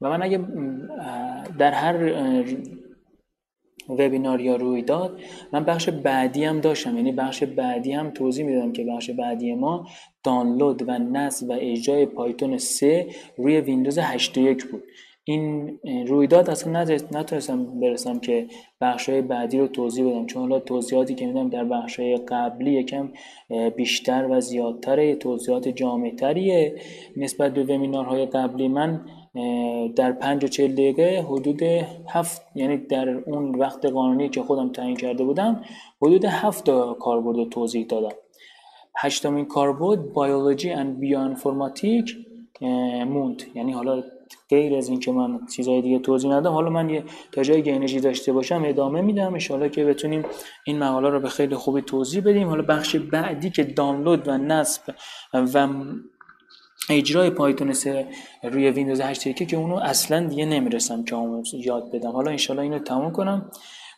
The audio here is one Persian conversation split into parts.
و من اگه در هر وبینار یا رویداد من بخش بعدی هم داشتم. یعنی بخش بعدی هم توضیح می‌دادم که بخش بعدی ما دانلود و نصب و اجرای پایتون 3 روی ویندوز 8.1 بود. این رویداد اصلا نتونستم برسم که بخش بعدی رو توضیح بدم. چون حالا توضیحاتی که میدم در بخش قبلی یکم بیشتر و زیادتره توضیحات جامعتریه. نسبت به ومینارهای قبلی من در پنج و دقیقه حدود هفت یعنی در اون وقت قانونی که خودم تعیین کرده بودم حدود هفت کاربرد توضیح دادم. هشتمین کاربرد بیولوژی اند بیوانفورماتیک موند. یعنی حالا غیر از اینکه من چیزهای دیگه توضیح ندم حالا من یه تا جایی که انرژی داشته باشم ادامه میدم. ان که بتونیم این مقاله رو به خیلی خوبی توضیح بدیم. حالا بخش بعدی که دانلود و نصب و اجرای پایتون سه روی ویندوز 8 که اونو اصلا دیگه نمی‌رسم که یاد بدم. حالا انشالله اینو تموم کنم.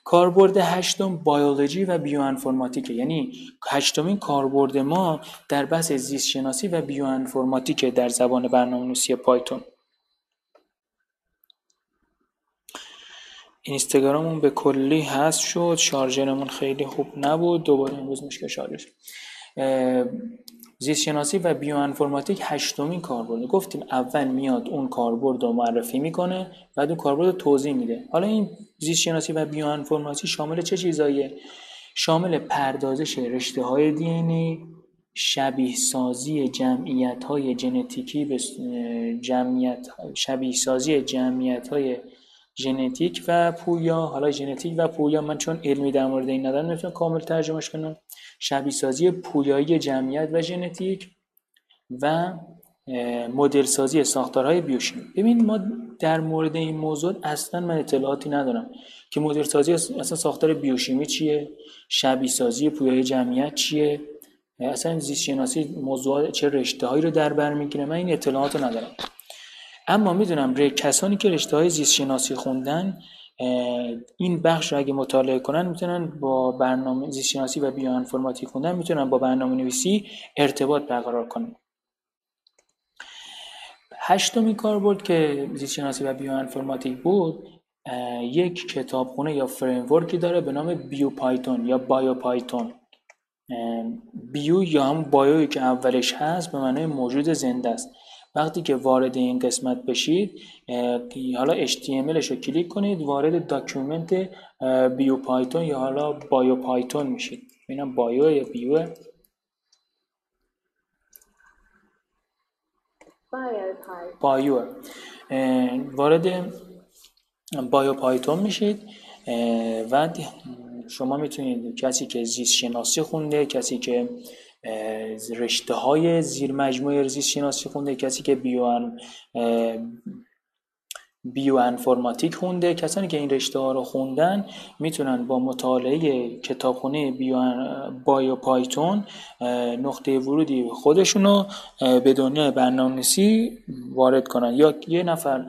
کاربرد هشتم بیولوژی و بیوانفورماتیکه. یعنی هشتمین کاربرد ما در بحث زیست شناسی و بیوانفورماتیک در زبان برنامه‌نویسی پایتون. اینستاگراممون به کلی هست شد. شارژرمون خیلی خوب نبود. دوباره امروز مشکل شارژ زیست شناسی و بیوانفورماتیک هشتمین کاربرد. گفتیم اول میاد اون کاربرد رو معرفی می‌کنه بعد اون کاربرد رو توضیح میده. حالا این زیست شناسی و بیوانفورماتیک شامل چه چیزاییه؟ شامل پردازش رشته های دی ای شبیه سازی جمعیت های ژنتیکی به جمعیت شبیه سازی جمعیت های ژنتیک و پویا. حالا ژنتیک و پویا من چون علمی در مورد این ندارم نمی‌تونم کامل ترجمهش کنم. شبیه سازی پویایی جمعیت و ژنتیک و مدل سازی ساختارهای بیوشیمی ببین ما در مورد این موضوع اصلا من اطلاعاتی ندارم که مدل سازی اصلا ساختار بیوشیمی چیه شبیه سازی پویایی جمعیت چیه اصلا زیست شناسی موضوع چه رشته هایی رو در بر می‌گیره. من این اطلاعات ندارم. اما می‌دونم کسانی که رشته های زیست شناسی خوندن این بخش رو اگه مطالعه کنن می‌تونن با برنامه زیست شناسی و بیوانفورماتیک خوندن می‌تونن با برنامه نویسی ارتباط برقرار کنن. هشتمی کاربرد که زیست شناسی و بیوانفورماتیک بود یک کتابخونه یا framework ی داره به نام بیو پایتون یا بایو پایتون بیو یا همون بایوی که اولش هست به معنای موجود زنده است. وقتی که وارد این قسمت بشید حالا HTML رو کلیک کنید وارد document بیو پایتون یا حالا بایو پایتون میشید. ببینم بایو یا بیو. بایو. وارد بایو پایتون میشید و شما می‌تونید کسی که زیست شناسی خونده کسی که رشته های زیر مجموعه زیست شناسی خونده کسی که بیوان بیو انفورماتیک خونده. کسانی که این رشته ها رو خوندن می‌تونن با مطالعه کتابخونه بیو بایو پایتون نقطه ورودی خودشونو به دنیای برنامه‌نویسی وارد کنن. یا یه نفر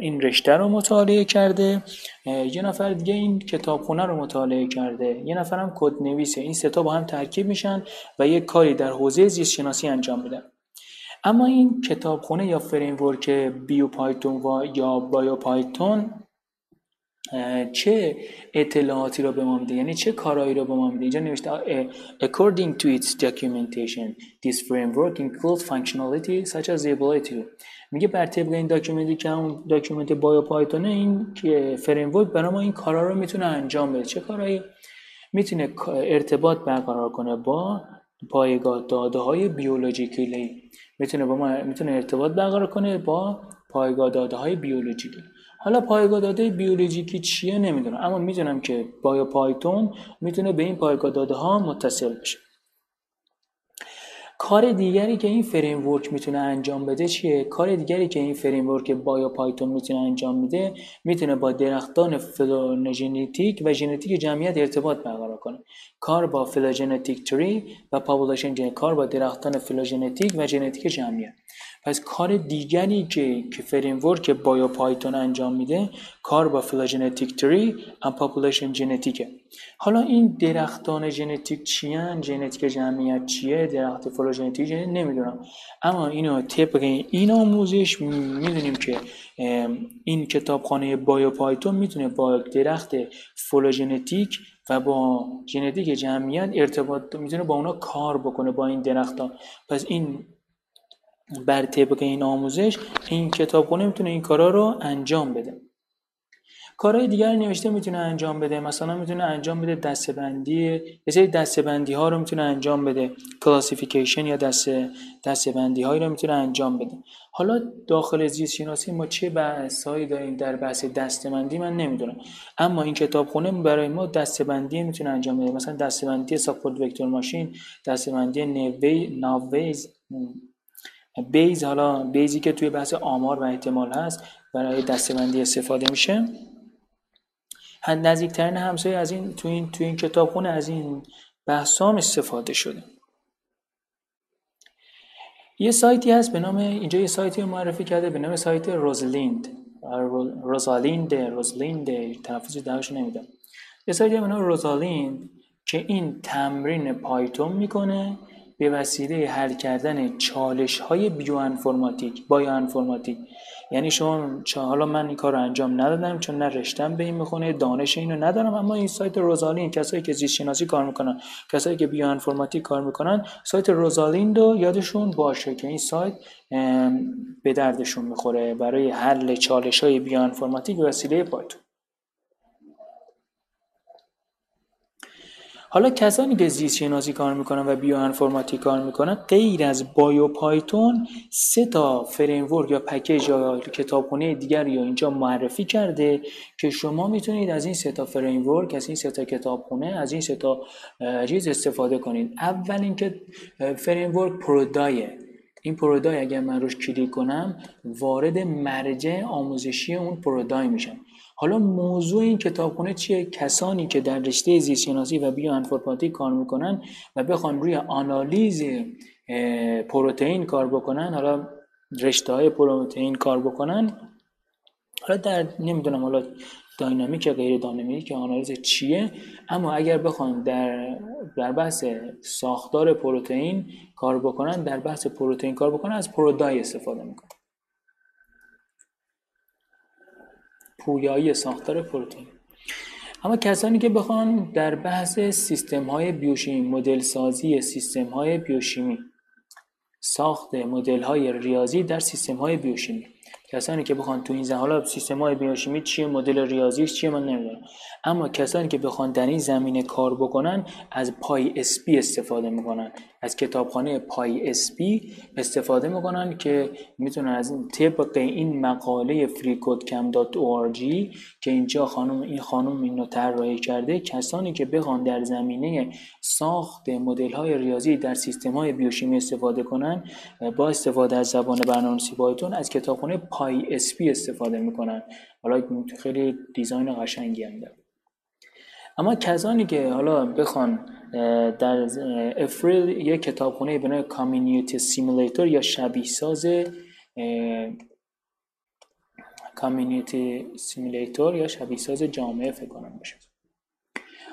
این رشته رو مطالعه کرده یه نفر دیگه این کتابخونه رو مطالعه کرده. یه نفر هم کد نویسه این ستا با هم ترکیب میشن و یه کاری در حوزه زیست شناسی انجام میدن. اما این کتابخونه یا framework بیو پایتون و یا بایو پایتون چه اطلاعاتی رو به ما میده؟ یعنی چه کارهایی رو به ما میده؟ اینجا نوشته according to its documentation this framework includes functionality such as the ability میگه بر طبق این document ی که اون document بایو پایتونه این که framework برای ما این کارا رو می‌تونه انجام بده. چه کارهایی؟ می‌تونه ارتباط برقرار کنه با پایگاه داده های بیولوژیکلی می‌تونه با ما می‌تونه ارتباط برقرار کنه با پایگاه داده های بیولوژیکی حالا پایگاه داده بیولوژیکی چیه نمی‌دونم اما می‌دونم که بایو پایتون می‌تونه به این پایگاه داده ها متصل بشه. کار دیگری که این framework می‌تونه انجام بده چیه؟ کار دیگری که این framework بایو پایتون می‌تونه انجام میده می‌تونه با درختان فیلوژنتیک و ژنتیک جمعیت ارتباط برقرار کنه. کار با phylogenetic tree و population کار با درختان فیلوژنتیک و ژنتیک جمعیت. پس کار دیگری که که framework بایو پایتون انجام میده کار با phylogenetic tree و population genetic ه حالا این درختان ژنتیک چیان؟ ژنتیک جمعیت چیه؟ درخت فیلوژنتیک نمی‌دونم. اما اینو طبق این آموزش می‌دونیم که این کتابخانه بایو پایتون می‌تونه با درخت فیلوژنتیک و با ژنتیک جمعیت ارتباط می‌تونه با اونا کار بکنه با این درختان. پس این بر طبق این آموزش این کتابخونه می‌تونه این کارا رو انجام بده. کارهای دیگر نوشته می‌تونه انجام بده. مثلا می‌تونه انجام بده دستبندی یه سری دستبندی ها رو می‌تونه انجام بده. کلاسیفیکیشن یا دسته دستبندی هایی رو می‌تونه انجام بده. حالا داخل زیست شناسی ما چه بحثایی داریم در بحث دستبندی من نمی‌دونم. اما این کتابخونه برای ما دستبندی می‌تونه انجام بده. مثلا دستبندی ساپورت وکتور ماشین دستبندی نوی ناویز بیز حالا بیزی که توی بحث آمار و احتمال هست برای دستبندی استفاده میشه. نزدیکترین همسایه از این تو این تو این کتابخونه از این بحثام استفاده شده. یه سایتی هست به نام اینجا یه سایتی معرفی کرده به نام سایت روزلیند روزالیند روزلیند تلفظ دهش نمیدم یه سایتی به نام روزالیند که این تمرین پایتون می‌کنه. به وسیله حل کردن چالش های بیو انفرماتیک بایو انفرماتیک یعنی شما حالا من این کار رو انجام ندادم چون نه رشتم به این می‌خونه دانش اینو ندارم اما این سایت روزالین کسایی که زیست شناسی کار می‌کنن کسایی که بیو انفرماتیک کار می‌کنن سایت روزالین رو یادشون باشه که این سایت به دردشون می‌خوره برای حل چالش های بیو انفرماتیک وسیله پایتون. حالا کسانی که زیست شناسی کار می‌کنن و بیو انفرماتیک کار می‌کنن غیر از Biopython سه تا framework یا package یا کتابخونه دیگر یا اینجا معرفی کرده که شما می‌تونید از این سه تا framework از این سه تا کتابخونه از این سه تا چیز استفاده کنید. اول اینکه framework ProDy ه. این ProDy اگر من روش کلیک کنم وارد مرجع آموزشی اون ProDy میشم. حالا موضوع این کتابخونه چیه؟ کسانی که در رشته زیستشناسی و بیو انفورماتیک کار می‌کنن و بخوان روی آنالیز پروتئین کار بکنن حالا رشته های پروتئین کار بکنن حالا در نمی‌دونم حالا داینامیک غیر داینامیک آنالیز چیه اما اگر بخوان در در بحث ساختار پروتئین کار بکنن در بحث پروتئین کار بکنن از پرودای استفاده می‌کنن. پویایی ساختار پروتئین. اما کسانی که بخوان در بحث سیستم های بیوشیمی مدل سازی سیستم های بیوشیمی ساخت مدل های ریاضی در سیستم های بیوشیمی کسانی که بخوان تو این زمینه حالا سیستم های بیوشیمی چیه مدل ریاضیش چیه من نمی‌دونم. اما کسانی که بخوان در این زمینه کار بکنن از PySCeS استفاده می‌کنن. از کتابخانه PySCeS استفاده می‌کنن که می‌تونن از این طبق این مقاله freecodecam.org که اینجا خانم این خانم اینو طراحی کرده کسانی که بخوان در زمینه ساخت مدل های ریاضی در سیستم های بیوشیمی استفاده کنن با استفاده از زبان برنامه‌نویسی پایتون از کتابخانه PySCeS استفاده می‌کنن. حالا خیلی design قشنگی هم داره. اما کسانی که حالا بخوان در افریل یک کتابخونه به نام Community Simulator یا شبیه ساز Community Simulator یا شبیه ساز جامعه فکر کنم باشه.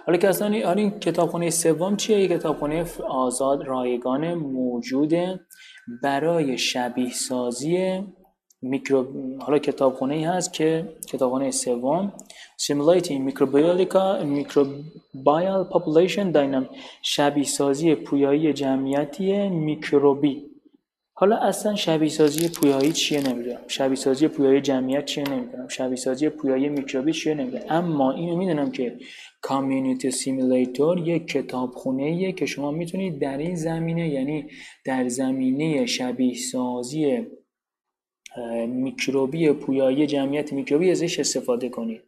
حالا کسانی حالا این کتابخونه سوم چیه؟ یک کتابخونه آزاد رایگان موجوده برای شبیه سازی میکرو حالا کتابخونه ای هست که کتابخونه سوم Simulating Microbial Population Dynamic شبیه سازی پویایی جمعیتی میکروبی. حالا اصلا شبیه سازی پویایی چیه نمی‌دونم. شبیه سازی پویایی جمعیت چیه نمی‌دونم. شبیه سازی پویایی میکروبی چیه نمی‌دونم. اما اینو می‌دونم که کامیونیتی سیمولیتور یک کتابخونه که شما می‌تونید در این زمینه یعنی در زمینه شبیه سازی میکروبی پویایی جمعیت میکروبی ازش استفاده کنید.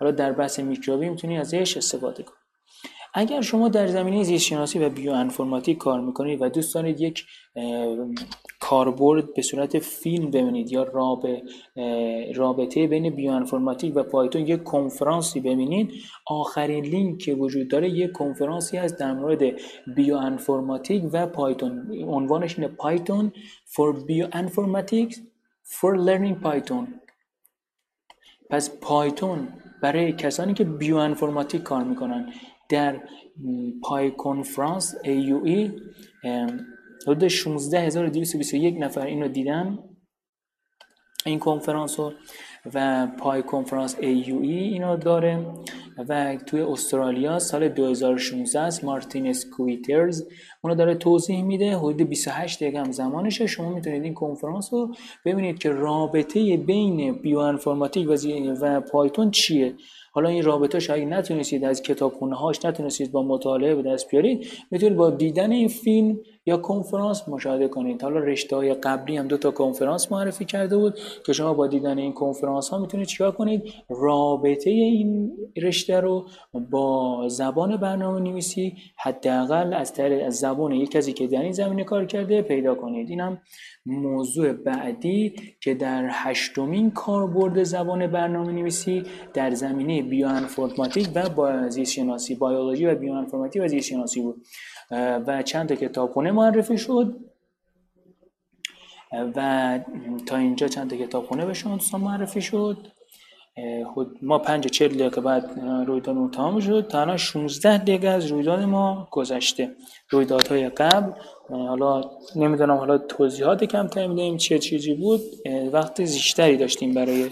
حالا در بحث میکروبی می‌تونی ازش استفاده کنید اگر شما در زمینه زیستشناسی و بیو انفرماتیک کار می‌کنید و دوست دارید یک کاربرد به صورت فیلم ببینید یا رابطه بین بیو انفرماتیک و پایتون یک کنفرانسی ببینید آخرین لینک که وجود داره یک کنفرانسی هست در مورد بیو انفرماتیک و پایتون. عنوانش اینه پایتون for bioinformatics for learning python. پس پایتون برای کسانی که بیو انفرماتیک کار می‌کنن در پای کنفرانس AUE حدود 16221 نفر اینو دیدن. این کنفرانس رو و پای کنفرانس AUE اینو داره. و توی استرالیا سال 2016 است مارتینس کویترز. اونو داره توضیح میده حدود 28 دقیقه هم زمانشه. شما می‌تونید این کنفرانس رو ببینید که رابطه بین بیو انفرماتیک و پایتون چیه. حالا این رابطه شاید نتونستید از کتابخونه هاش نتونستید با مطالعه به دست بیارید می‌تونید با دیدن این فیلم یا کنفرانس مشاهده کنید. حالا رشته های قبلی هم دو تا کنفرانس معرفی کرده بود که شما با دیدن این کنفرانس ها می‌تونید چیکار کنید؟ رابطه این رشته رو با زبان برنامه نویسی حداقل از طریق از زبان یک کسی که در این زمینه کار کرده پیدا کنید. اینم موضوع بعدی که در هشتمین کاربرد زبان برنامه نویسی در زمینه بیوانفورماتیک و با زیست شناسی بیولوژی و بیوانفورماتیک و زیست شناسی بود. و چند تا کتابخونه معرفی شد. و تا اینجا چند تا کتابخونه به شما دوستان معرفی شد. ما پنج چهل دقیقه بعد رویداد تمام شد. تا 16 دقیقه از رویداد ما گذشته. رویدادهای قبل. حالا نمی‌دونم حالا توضیحات کم می‌دهیم چه چیزی بود. وقت زیشتری داشتیم برای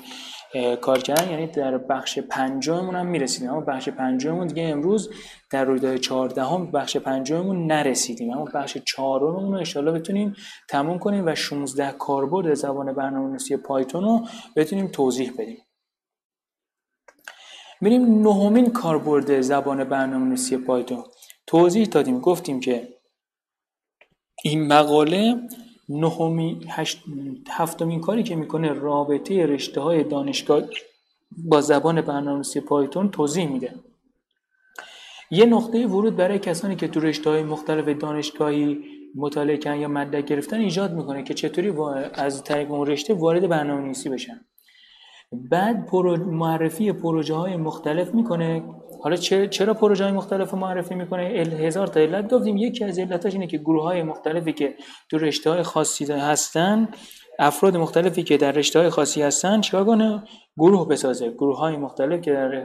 کار کردن. یعنی در بخش پنجممون هم می‌رسیدیم. اما بخش پنجممون دیگه امروز در رویداد چهاردهم بخش پنجممون نرسیدیم. اما بخش چهارممون رو انشالله بتونیم تموم کنیم و 16 کاربرد زبان برنامه‌نویسی پایتون رو بتونیم توضیح بدیم. میریم نهمین کاربرد زبان برنامه‌نویسی پایتون. توضیح دادیم. گفتیم که این مقاله نهمی هفتمین کاری که می‌کنه رابطه رشته های دانشگاه با زبان برنامه‌نویسی پایتون توضیح میده. یه نقطه ورود برای کسانی که تو رشته های مختلف دانشگاهی مطالعه کردن یا مدرک گرفتن ایجاد می‌کنه که چطوری از طریق اون رشته وارد برنامه‌نویسی بشن. بعد معرفی پروژه های مختلف می‌کنه حالا چرا پروژه های مختلف معرفی می‌کنه؟ هزار تا علت گفتیم. یکی از علتاش اینه که گروه های مختلفی که تو رشته های خاصی هستن افراد مختلفی که در رشته های خاصی هستن چیکار کنه؟ گروه بسازه. گروه های مختلف که در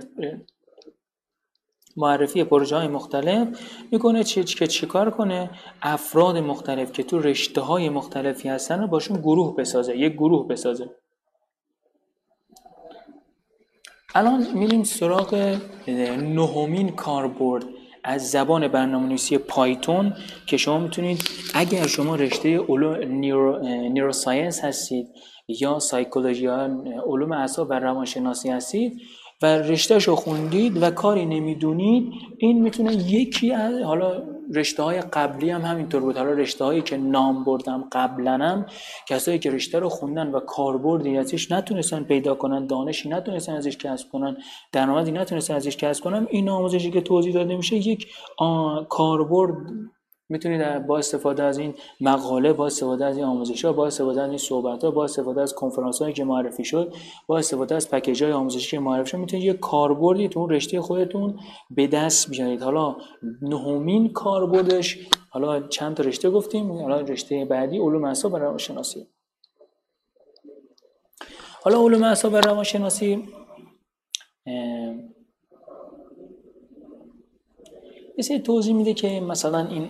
معرفی پروژه های مختلف می‌کنه چه که چیکار کنه؟ افراد مختلف که تو رشته های مختلفی هستن رو باشون گروه بسازه. یک گروه بسازه. الان میریم سراغ نهمین کاربرد از زبان برنامه نویسی پایتون که شما می‌تونید اگر شما رشته نیرو، نیروساینس هستید یا سایکولوژی علوم اعصاب و روانشناسی هستید و رشتهش رو خوندید و کاری نمی‌دونید این می‌تونه یکی از حالا رشته های قبلی هم همینطور بود. حالا رشته هایی که نام بردم قبلنم کسایی که رشته رو خوندن و کاربردی ازش نتونستن پیدا کنن دانشی نتونستن ازش کسب کنن درآمدی نتونستن ازش کسب کنن این آموزشی که توضیح داده میشه یک کاربرد می‌تونید با استفاده از این مقاله با استفاده از این آموزش ها با استفاده از این صحبت ها با استفاده از کنفرانس هایی که معرفی شد با استفاده از پکیج های آموزشی که معرفی شد می‌تونید یه کاربردی تو رشته خودتون به دست بیارید. حالا نهمین کاربردش حالا چند تا رشته گفتیم حالا رشته بعدی علوم اعصاب و روانشناسی. حالا علوم اعصاب و روانشناسی یه توضیح میده که مثلا این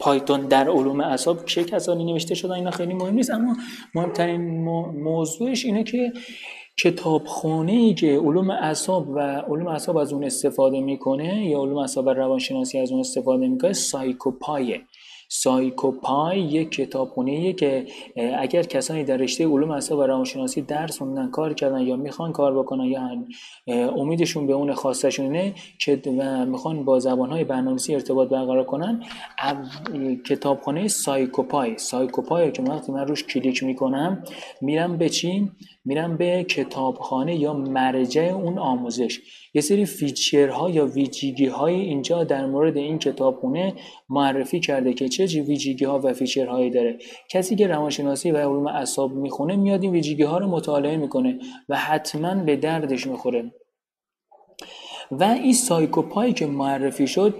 پایتون در علوم اعصاب چه کسانی نوشته شدن اینا خیلی مهم نیست اما مهمترین موضوعش اینه که کتابخانه ای که علوم اعصاب و علوم اعصاب از اون استفاده می‌کنه یا علوم اعصاب و روانشناسی از اون استفاده می‌کنه سایکوپایه. سایکوپای یک کتابخونه که اگر کسانی در رشته علوم اعصاب و روانشناسی درس خوندن کار کردن یا می‌خوان کار بکنن یا امیدشون به اون خواستشونه که و می‌خوان با زبانهای برنامه‌نویسی ارتباط برقرار کنن کتابخانه PsychoPy. PsychoPy که وقتی من روش کلیک می‌کنم میرم به چی؟ میرم به کتابخانه یا مرجع اون آموزش. یه سری feature ها یا ویژگی های اینجا در مورد این کتابخونه معرفی کرده که چه ویژگی ها و feature هایی داره. کسی که روانشناسی و علوم اعصاب می‌خونه میاد این ویژگی ها رو مطالعه می‌کنه و حتما به دردش می‌خوره. و این سایکوپایی که معرفی شد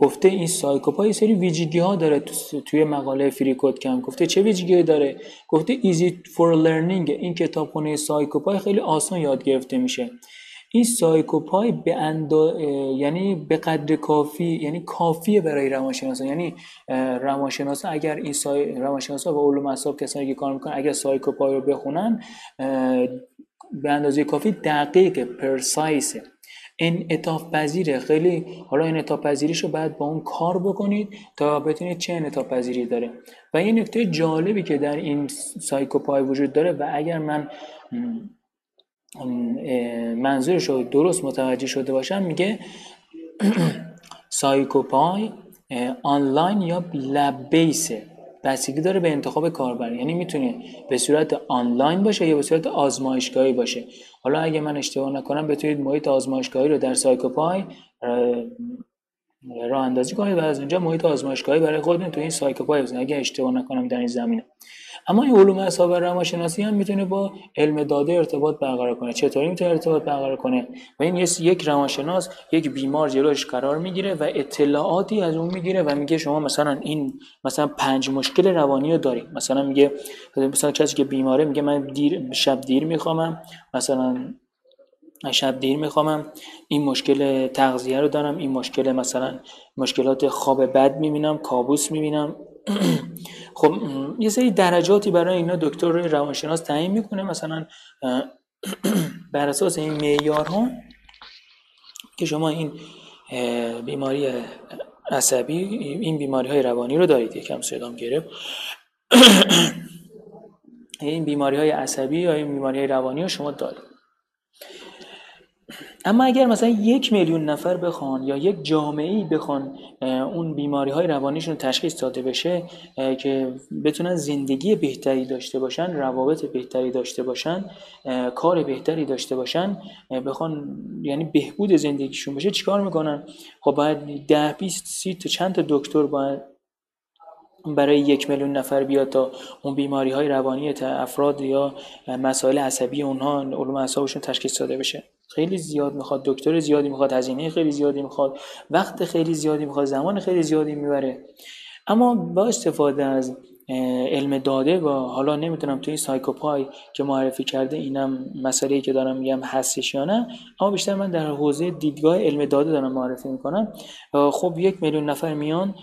گفته این سایکوپای سری ویژگی ها داره توی مقاله freeCodeCamp گفته. چه ویژگی داره؟ گفته easy for learning این کتابخونه سایکوپای خیلی آسان یاد گرفته میشه. این سایکوپای به اندا... یعنی به قدر کافی یعنی کافیه برای روانشناسا. یعنی روانشناسا اگر این سای... روانشناسا و علوم اعصاب کسانی که کار می‌کنن اگر سایکوپای رو بخونن به اندازه کافی دقیق precise ه این انعطاف پذیره خیلی حالا این پذیریش رو باید با اون کار بکنید تا بتونید چه انعطاف پذیری داره. و یه نکته جالبی که در این سایکوپای وجود داره و اگر من منظورش رو درست متوجه شده باشم میگه PsychoPy آنلاین یا lab base ه بستگی داره به انتخاب کاربر. یعنی می‌تونه به صورت آنلاین باشه یا به صورت آزمایشگاهی باشه. حالا اگه من اشتباه نکنم بتونید محیط آزمایشگاهی رو در سایکوپای راه اندازی کنید و از اونجا محیط آزمایشگاهی برای خودتون تو این سایکوپای بزنید. اگه اشتباه نکنم در این زمینه. اما این علوم و روانشناسی هم می‌تونه با علم داده ارتباط برقرار کنه. چطوری می‌تونه ارتباط برقرار کنه؟ و این یک روانشناس یک بیمار جلوش قرار می‌گیره و اطلاعاتی از اون می‌گیره و میگه شما مثلا این مثلا پنج مشکل روانی رو دارید مثلا میگه مثلا کسی که بیماره میگه من دیر شب دیر میخوامم مثلا شب دیر میخوامم این مشکل تغذیه رو دارم این مشکل مثلا مشکلات خواب بد می‌بینم کابوس می‌بینم. خب یه سری درجاتی برای اینا دکتر روانشناس تعیین می‌کنه. مثلا بر اساس این معیارها که شما این بیماری عصبی این بیماری های روانی رو دارید یکم صدام گرفت. این بیماری های عصبی یا این بیماری های روانی رو شما دارید. اما اگر مثلا یک میلیون نفر بخوان یا یک جامعه ای بخوان اون بیماری های روانیشون تشخیص داده بشه که بتونن زندگی بهتری داشته باشن روابط بهتری داشته باشن کار بهتری داشته باشن بخوان یعنی بهبود زندگیشون بشه چیکار می‌کنن؟ خب باید ده 20 سی تا چند تا دکتر باید برای یک میلیون نفر بیاد تا اون بیماری های روانی افراد یا مسائل عصبی اونها علوم اعصابشون تشخیص داده بشه. خیلی زیاد می‌خواد دکتر زیادی می‌خواد هزینه خیلی زیادی می‌خواد وقت خیلی زیادی می‌خواد زمان خیلی زیادی می‌بره. اما با استفاده از علم داده و حالا نمی‌تونم توی سایکوپای که معرفی کرده اینم مسئله که دارم میگم هستش یا نه. اما بیشتر من در حوزه دیدگاه علم داده دارم معرفی می‌کنم. خب یک میلیون نفر میان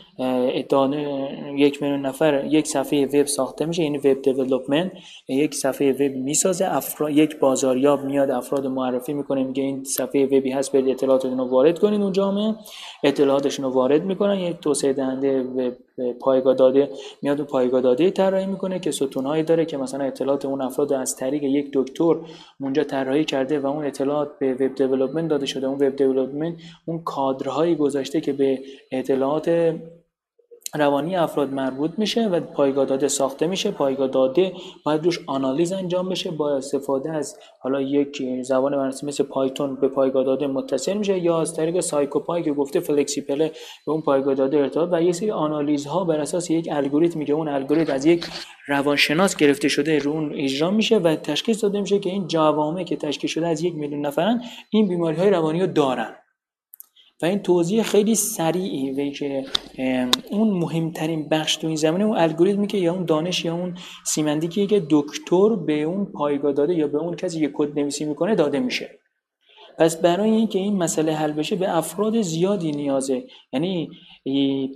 یک میلیون نفر یک صفحه وب ساخته میشه یعنی وب دیولپمنت. یک صفحه وب می‌سازه افراد یک بازاریاب میاد افراد معرفی می‌کنه میگه این صفحه وبی هست برید اطلاعاتتون رو وارد کنید اون جامعه. اطلاعاتشون رو وارد می‌کنن یک توسعه دهنده وب پایگاه داده میاد و پایگاه داده طراحی می‌کنه که ستونهایی داره که مثلا اطلاعات اون افراد از طریق یک دکتر اونجا طراحی کرده و اون اطلاعات به وب دیولپمنت داده شده. اون وب دیولپمنت اون کادرهایی گذاشته که به اطلاعات روانی افراد مربوط میشه و پایگاه داده ساخته میشه. پایگاه داده باید روش آنالیز انجام بشه با استفاده از حالا یک زبان برنامه‌نویسی مثل پایتون به پایگاه داده متصل میشه یا از طریق PsychoPy که گفته flexible به اون پایگاه داده ارتباط و یه سری آنالیزها بر اساس یک الگوریتمی که اون الگوریتم از یک روانشناس گرفته شده رو اون اجرا میشه و تشخیص داده میشه که این جوامع که تشکیل شده از یک میلیون نفرن این بیماری های روانی رو دارن. و این توضیح خیلی سریعی و که اون مهمترین بخش تو این زمینه اون الگوریتمی که یا اون دانش یا اون سیمندیکی که دکتر به اون پایگاه داده یا به اون کسی که کد نویسی می‌کنه داده میشه. پس برای اینکه این مسئله حل بشه به افراد زیادی نیازه. یعنی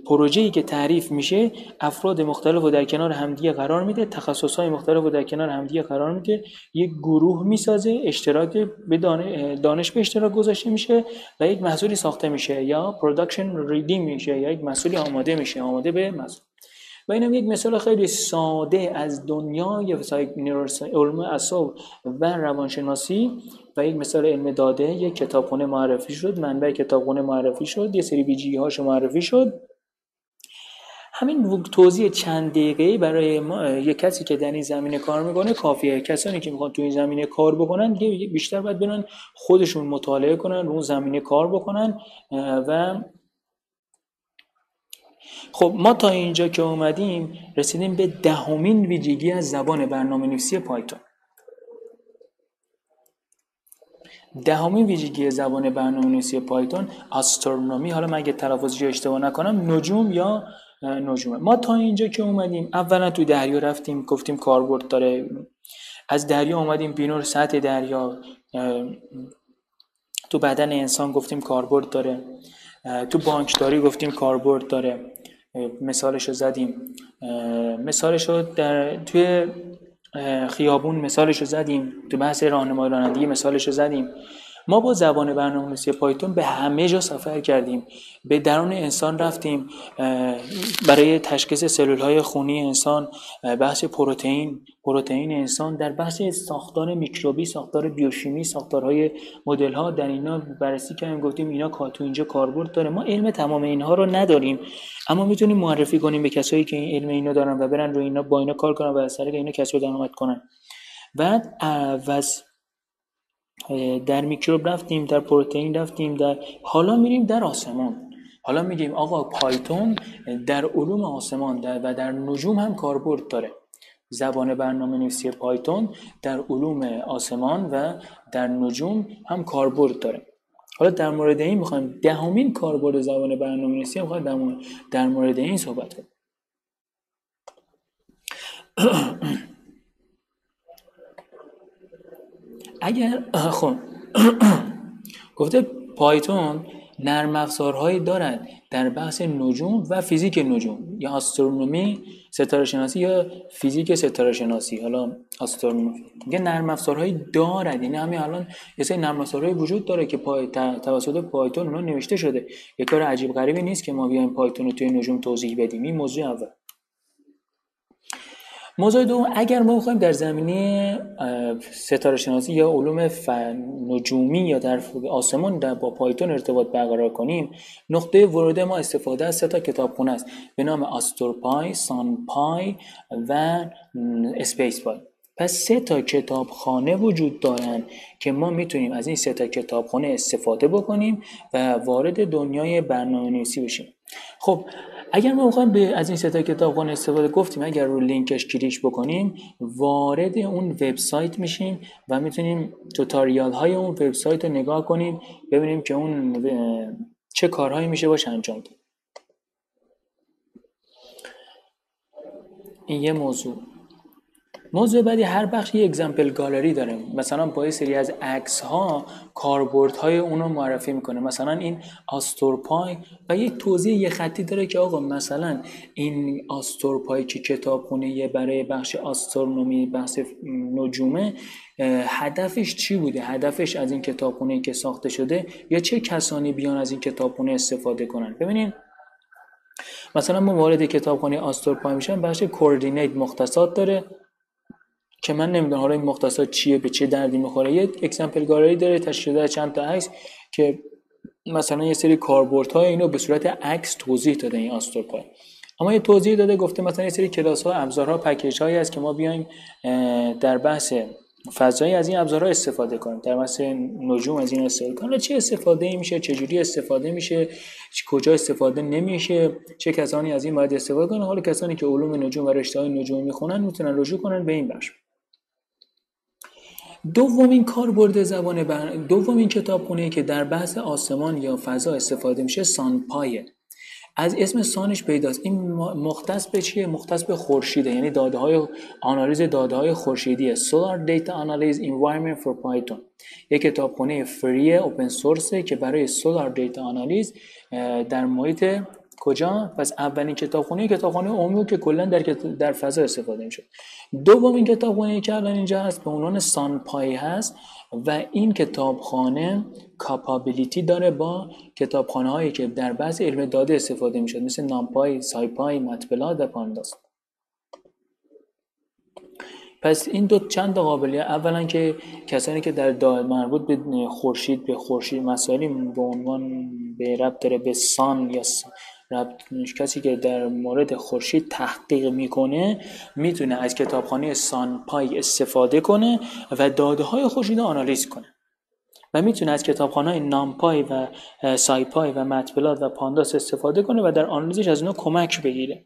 پروژه‌ای که تعریف میشه افراد مختلف رو در کنار همدیگه قرار میده تخصص‌های مختلف رو در کنار همدیگه قرار میده. یک گروه می‌سازه اشتراک به دانش به اشتراک گذاشته میشه و یک محصولی ساخته میشه یا production ready میشه یا یک محصولی آماده میشه آماده به محصول. و اینم یک مثال خیلی ساده از دنیای علم اعصاب و روانشناسی و یک مثال علم داده یک کتابخونه معرفی شد منبع کتابخونه معرفی شد یه سری ویژگی هاش معرفی شد. همین توضیح چند دقیقه برای ما یک کسی که در این زمینه کار می‌کنه کافیه. کسانی که می‌خوان تو این زمینه کار بکنن بیشتر باید برن خودشون مطالعه کنن رو اون زمینه کار بکنن و خب ما تا اینجا که اومدیم رسیدیم به دهمین ویژگی از زبان برنامه نویسی پایتون. دهمین ویژگی زبان برنامه نویسی پایتون آسترونومی. حالا من اگه تلفظش اشتباه نکنم نجوم یا نجومه. ما تا اینجا که اومدیم اولا تو دریا رفتیم گفتیم کاربرد داره. از دریا اومدیم بیرون سطح دریا تو بدن انسان گفتیم کاربرد داره. تو بانکداری گفتیم کاربرد داره. مثالش رو زدیم. مثالش رو در توی خیابون مثالش رو زدیم. تو بحث راهنمایی رانندگی مثالش رو زدیم. ما با زبان برنامه‌نویسی پایتون به همه جا سفر کردیم. به درون انسان رفتیم. برای تشخیص سلول های خونی انسان بحث پروتئین پروتئین انسان در بحث ساختار میکروبی ساختار بیوشیمی ساختارهای مدل ها در اینا بررسی کردیم گفتیم اینا تو اینجا کاربرد داره. ما علم تمام اینها رو نداریم. اما می‌تونیم معرفی کنیم به کسایی که این علم اینا دارن و برن رو اینا با اینا کار کنن و از طریق اینا کسب درآمد کنن. بعد عوض در میکروب رفتیم در پروتئین رفتیم در حالا میریم در آسمان. حالا میگیم آقا پایتون در علوم آسمان در و در نجوم هم کاربرد داره. زبان برنامه نویسی پایتون در علوم آسمان و در نجوم هم کاربرد داره. حالا در مورد این می‌خوایم دهمین کاربرد زبان برنامه نویسی می‌خوایم در مورد, در مورد این صحبت کنیم. اگر خب. گفته پایتون نرم افزارهایی دارد در بحث نجوم و فیزیک نجوم یا استرونومی ستاره شناسی یا فیزیک ستاره شناسی. حالا استرونومی میگه نرم افزارهایی دارد. یعنی همین الان یه سری نرم افزارهایی وجود داره که پای توسط پایتون اونها نوشته شده. یه کار عجیب غریبی نیست که ما بیایم پایتون رو توی نجوم توضیح بدیم. این موضوع اول. موضوع دوم اگر ما بخوایم در زمینه ستاره شناسی یا علوم نجومی یا در آسمان در با پایتون ارتباط برقرار کنیم نقطه ورود ما استفاده از سه تا کتابخونه است. به نام Astropy، SunPy و SpacePy پس سه تا کتابخانه وجود دارند که ما می‌تونیم از این سه تا کتابخانه استفاده بکنیم و وارد دنیای برنامه نویسی بشیم. خب اگر ما بخوایم به از این سه تا کتابخانه استفاده گفتیم اگر رو لینکش کلیک بکنیم وارد اون وبسایت میشیم و می‌تونیم توتاریال های اون وبسایت رو نگاه کنیم ببینیم که اون چه کارهایی میشه باش انجام داد. این یه موضوع. موضوع بعدی هر بخش یه اگزمپل گالری داره. مثلا با یه سری از عکس ها های اون رو معرفی می‌کنه. مثلا این آستورپای و یک توضیح یه خطی داره که آقا مثلا این آستورپای که کتابخونه برای بخش آسترونومی بحث نجومه هدفش چی بوده؟ هدفش از این کتابخونه که ساخته شده یا چه کسانی بیان از این کتابخونه استفاده کنن؟ ببینین مثلا ما وارد کتابخانه آستورپای میشن بخش کوردینیت مختصات داره. که من نمی‌دونم حالا این مختصات چیه به چه دردی می‌خوره. یه اکسمپل گالری داره تشکیل داده چند تا عکس که مثلا یه سری های اینو به صورت عکس توضیح داده این پای اما یه توضیح داده گفته مثلا یه سری کلاس ها ابزارها پکیج هایی هست که ما بیایم در بحث فضایی از این ابزارها استفاده کنیم. در بحث نجوم از این استفاده کنیم. چه استفاده میشه؟ چه جوری استفاده میشه؟ کجا استفاده نمیشه؟ چه کسانی از این باید استفاده کنن؟ حالا کسانی که علوم نجوم و رشته های نجومی می‌خونن می‌تونن رجوع کنن به این بخش. دومین کاربرد زبان بر... دومین کتابخونه که در بحث آسمان یا فضا استفاده میشه سانپایه. از اسم سانش پیداست. این مختص به چیه؟ مختص به خورشیده یعنی داده های آنالیز داده های خورشیدیه. Solar Data Analysis Environment for Python. یک کتابخونه فری اوپن سورسه که برای Solar Data Analysis در محیط کجا؟ پس اولین کتابخونه کتابخونه عمومی که کلا در در فضا استفاده میشه دومین کتابخونه که الان اینجا هست به عنوان سانپای هست و این کتابخانه کاپابیلیتی داره با کتابخانه هایی که در بعض علم داده استفاده می‌شد مثل نامپای، سایپای، مطبلات و پانداس پس این دو چند قابلیت اولا که کسانی که در دائم مربوط به خورشید به خورشید مسائلی به عنوان به ربط داره به سان یا کسی که در مورد خورشید تحقیق می‌کنه می‌تونه از کتابخانه SunPy استفاده کنه و داده های خورشید آنالیز کنه. و می‌تونه از کتابخانه های NumPy و SciPy و Matplotlib و pandas استفاده کنه و در آنالیزش از اینا کمک بگیره.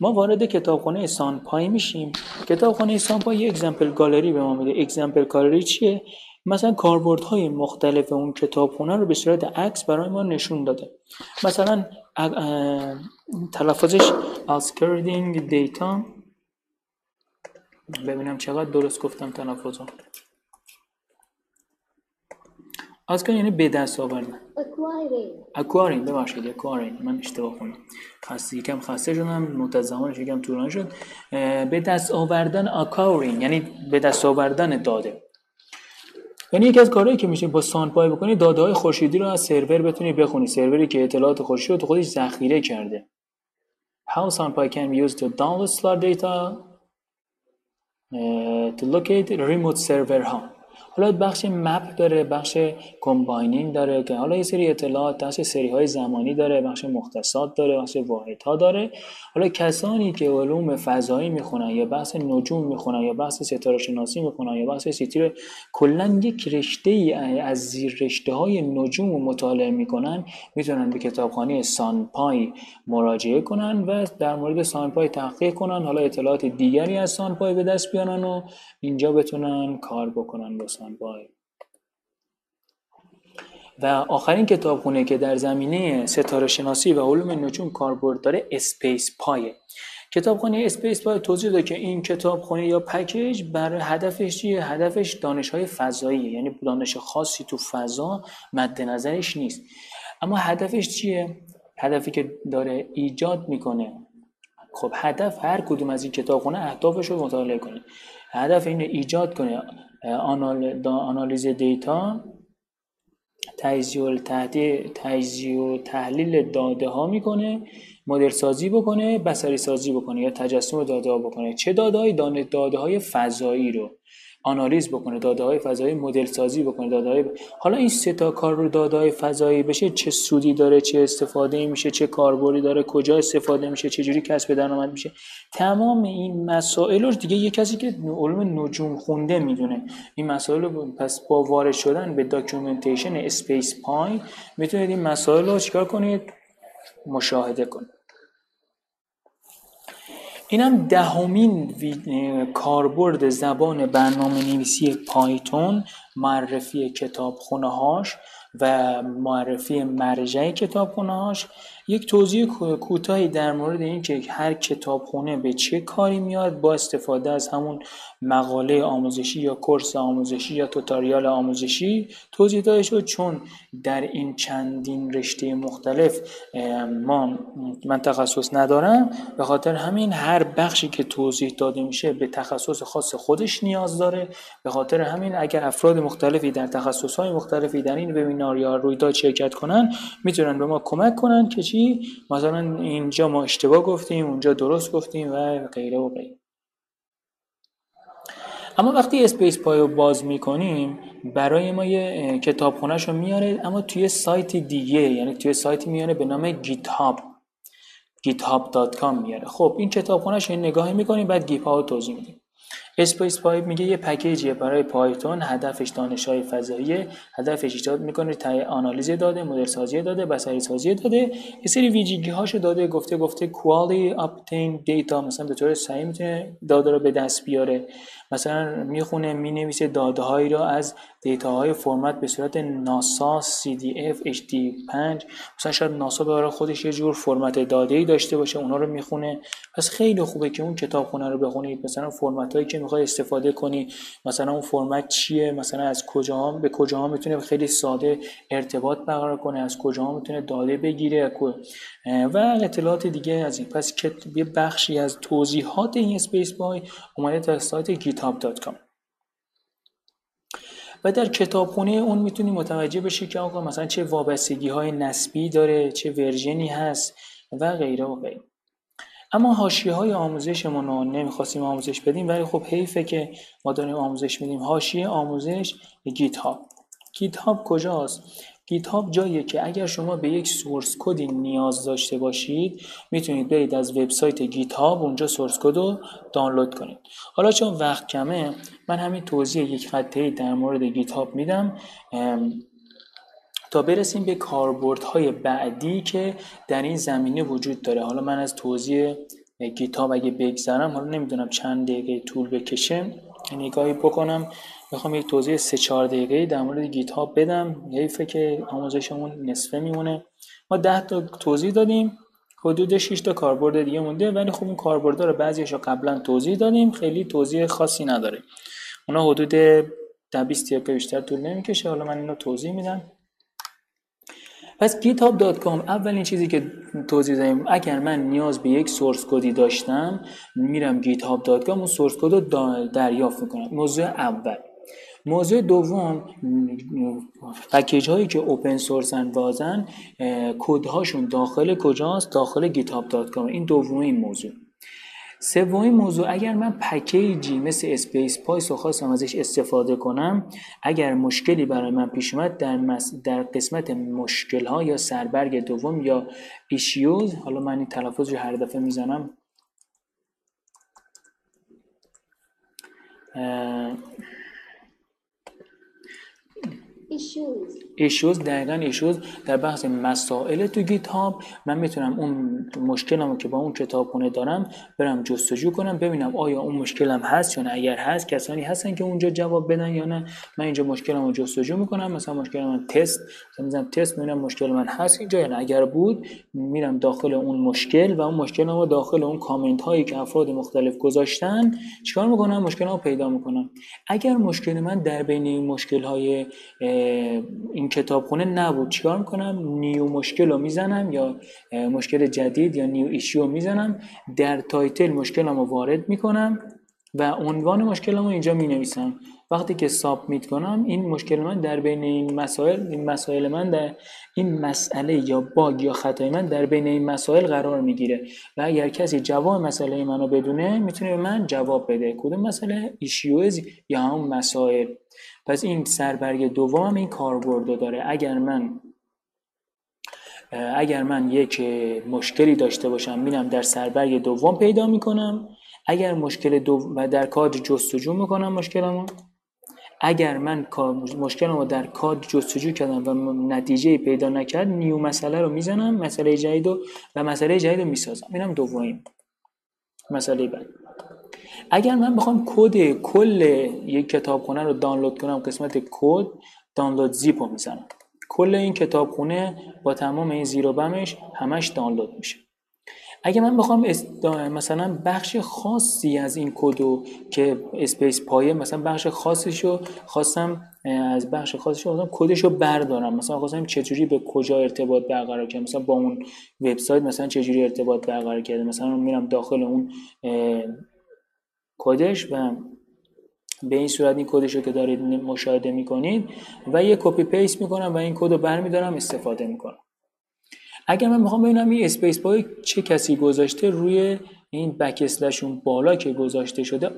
ما وارد کتابخانه SunPy میشیم. کتابخانه SunPy یه example gallery به ما میده. example gallery چیه؟ مثال های مختلف اون کتابخونه رو به صورت عکس برای ما نشون داده. مثلا تلفظش اسکردینگ دیتا ببینم چقدر درست گفتم تلفظ آسکر یعنی به دست آوردن. اکوارین ببخشید اکوارین من اشتباه کنم خسته یکم خسته شدم مدت زمانش یکم طولانی شد. به دست آوردن اکوارین یعنی به دست آوردن داده. یعنی یکی از کارهایی که میشه با SunPy بکنی داده های خورشیدی رو از سرور بتونی بخونی. سروری که اطلاعات خورشیدی رو تو خودش ذخیره کرده. How SunPy can be used to download solar data uh, to locate remote server ها حالا بخش map داره بخش combining داره که حالا یه سری اطلاعات بخش سری های زمانی داره بخش مختصات داره بخش واحد ها داره. حالا کسانی که علوم فضایی می‌خونن یا بحث نجوم می‌خونن یا بحث ستاره شناسی می‌خونن یا بحث سیتی کلا یک رشته ای از زیر رشته های نجوم مطالعه می‌کنن می‌تونن به کتابخانه SunPy مراجعه کنن و در مورد SunPy تحقیق کنن. حالا اطلاعات دیگری از SunPy به دست بیارن و اینجا بتونن کار بکنن با SunPy. و آخرین کتابخونه که در زمینه ستاره شناسی و علوم نجوم کاربرد داره SpacePy ه کتابخانه SpacePy توضیح داده که این کتابخونه یا پکیج برای هدفش چیه؟ هدفش دانش های فضاییه یعنی دانش خاصی تو فضا مد نظرش نیست. اما هدفش چیه؟ هدفی که داره ایجاد می‌کنه. خب هدف هر کدوم از این کتابخونه اهدافش رو مطالعه کنه. هدف اینه ایجاد کنه آنالیز دیتا تجزیه و تحلیل داده ها می‌کنه مدل سازی بکنه بسری سازی بکنه یا تجسم داده ها بکنه. چه داده های داده های فضایی رو. آنالیز بکنه داده های فضایی مدل سازی بکنه داده های حالا این سه تا کار رو داده های فضایی بشه چه سودی داره چه استفاده میشه چه کاربردی داره کجا استفاده میشه چه جوری کسب درآمد میشه؟ تمام این مسائل رو دیگه یه کسی که علوم نجوم خونده می‌دونه. این مسائل رو پس با وارد شدن به documentation SpacePy می‌تونید این مسائل رو چیکار کنید؟ مشاهده کنید. اینم دهمین کاربرد زبان برنامه نویسی پایتون معرفی کتابخونه هاش و معرفی مرجع کتابخونه هاش یک توضیح کوتاهی در مورد اینکه هر کتابخونه به چه کاری میاد با استفاده از همون مقاله آموزشی یا کورس آموزشی یا توتاریال آموزشی توضیح داده شد. چون در این چندین رشته مختلف ما من تخصص ندارم به خاطر همین هر بخشی که توضیح داده میشه به تخصص خاص خودش نیاز داره. به خاطر همین اگر افراد مختلفی در تخصص های مختلفی در این وبینار یا رویداد شرکت کنن می‌تونن به ما کمک کنن که چی؟ مثلا اینجا ما اشتباه گفتیم اونجا درست گفتیم و غیره و غیره. اما وقتی SpacePy رو باز می‌کنیم برای ما یه کتابخونهش رو میاره اما توی سایت دیگه یعنی توی سایتی میاره به نام GitHub github.com میاره. خب این کتابخونهش این نگاهی می‌کنیم بعد گیپ ها رو توضیح میدیم. اسپیس پایپ میگه یه پکیجیه برای پایتون. هدفش دانش های فضایی. هدفش ایجاد می‌کنه تای آنالیز داده مدل سازی داده بصری سازی داده. یه سری ویژگی داده گفته گفته quality obtain data. مثلا به طور صحیح می‌تونه داده رو به دست بیاره. مثلا می‌خونه می‌نویسه داده را از دیتا های فرمت به صورت ناسا CDF HD5 مثلا شاید ناسا برای خودش یه جور فرمت داده ای داشته باشه اونا رو می‌خونه. پس خیلی خوبه که اون کتابخونه رو بخونید. مثلا فرمت هایی که می‌خوای استفاده کنی مثلا اون فرمت چیه؟ مثلا از کجا به کجا می‌تونه خیلی ساده ارتباط برقرار کنه؟ از کجا می‌تونه داده بگیره؟ و اطلاعات دیگه از این. پس یه بخشی از توضیحات این اسپیس بای اومده تا سایت github.com و در کتابخونه اون می‌تونی متوجه بشی که آقا مثلا چه وابستگی های نسبی داره چه version ی هست و غیره و غیره. اما حاشیه های آموزشمون رو نمی‌خواستیم آموزش بدیم ولی خب حیفه که ما داریم آموزش میدیم. حاشیه آموزش GitHub GitHub کجاست؟ GitHub جاییه که اگر شما به یک source code ی نیاز داشته باشید می‌تونید برید از وبسایت GitHub اونجا source code رو دانلود کنید. حالا چون وقت کمه من همین توضیح یک خطه در مورد گیت هاب میدم تا برسیم به کاربردهای بعدی که در این زمینه وجود داره. حالا من از توضیح گیتاب اگه بگذرم حالا نمی‌دونم چند دقیقه طول بکشه. نگاهی بکنم. می‌خوام یک توضیح سه چهار دقیقه در مورد گیتاب بدم. حیفه که آموزشمون نصفه میمونه. ما ده تا توضیح دادیم. حدود 6 تا کاربرد دیگه مونده ولی خب اون کاربردها رو بعضیش قبلا توضیح دادیم. خیلی توضیح خاصی نداره. اونا حدود 20 دقیقه بیشتر طول نمی‌کشه. حالا من اینو توضیح میدم. پس github.com اولین چیزی که توضیح دادیم اگر من نیاز به یک سورس کدی داشتم میرم github.com اون سورس کد رو دریافت می‌کنم. موضوع اول. موضوع دوم پکیج هایی که open source ن بازن کد هاشون داخل کجاست؟ داخل github.com این دومین موضوع. سومین موضوع اگر من پکیجی مثل SpacePy رو خواستم ازش استفاده کنم اگر مشکلی برای من پیش اومد در, در قسمت مشکل ها یا سربرگ دوم یا issues حالا من این تلفظ رو هر دفعه می‌زنم. ایشوز دقیقا ایشوز در بحث مسائل تو گیت هاب من می‌تونم اون مشکلمو که با اون کتابخونه دارم برم جستجو کنم ببینم آیا اون مشکلم هست یا نه. اگر هست کسانی هستن که اونجا جواب بدن یا نه. من اینجا مشکلمو جستجو می‌کنم مثلا مشکل من تست مثلا تست می‌بینم مشکل من هست اینجا یا نه. اگر بود میرم داخل اون مشکل و اون مشکلمو داخل اون کامنت هایی که افراد مختلف گذاشتن چیکار می‌کنم؟ مشکلمو پیدا می‌کنم. اگر مشکل من در بین این مشکل های این کتابخونه نبود. چیکار می‌کنم؟ new مشکل رو می‌زنم یا مشکل جدید یا new issue می‌زنم. در title مشکلم رو وارد می‌کنم و عنوان مشکلم رو اینجا می نویسم وقتی که submit کنم این مشکل من در بین این مسائل این مسائل من در این مسئله یا باگ یا خطای من در بین این مسائل قرار می‌گیره. و اگر کسی جواب مسئله منو بدونه می‌تونه به من جواب بده. کدوم مسئله؟ issues یا هم مسائل. پس این سربرگ دوم این کاربردو داره. اگر من اگر من یک مشکلی داشته باشم میرم در سربرگ دوم پیدا می‌کنم. اگر مشکل دو و در کادر جستجو می‌کنم مشکلمو. اگر من مشکلمو در کاد جستجو کردم و نتیجه پیدا نکرد نیو مسئله رو می‌زنم مسئله جدید و مسئله جدید رو می‌سازم. اینم دومین مسئله بعد. اگر من بخوام کد کل یک کتابخونه رو دانلود کنم قسمت کد download zip رو می‌زنم. کل این کتابخونه با تمام این زیر و بمش همش دانلود میشه. اگه من بخوام مثلا بخش خاصی از این کدو که SpacePy ه مثلا بخش خاصش رو خواستم از بخش خاصش رو کدش رو بردارم. مثلا خواستم چجوری به کجا ارتباط برقرار کنم مثلا با اون وبسایت مثلا چجوری ارتباط برقرار کرده. مثلا میرم داخل اون کدش و به این صورت این کدش رو که دارید مشاهده می‌کنید و یه copy paste می‌کنم و این کد رو برمیدارم استفاده می‌کنم. اگر من می‌خوام ببینم این SpacePy چه کسی گذاشته روی این بکسلشون بالا که گذاشته شده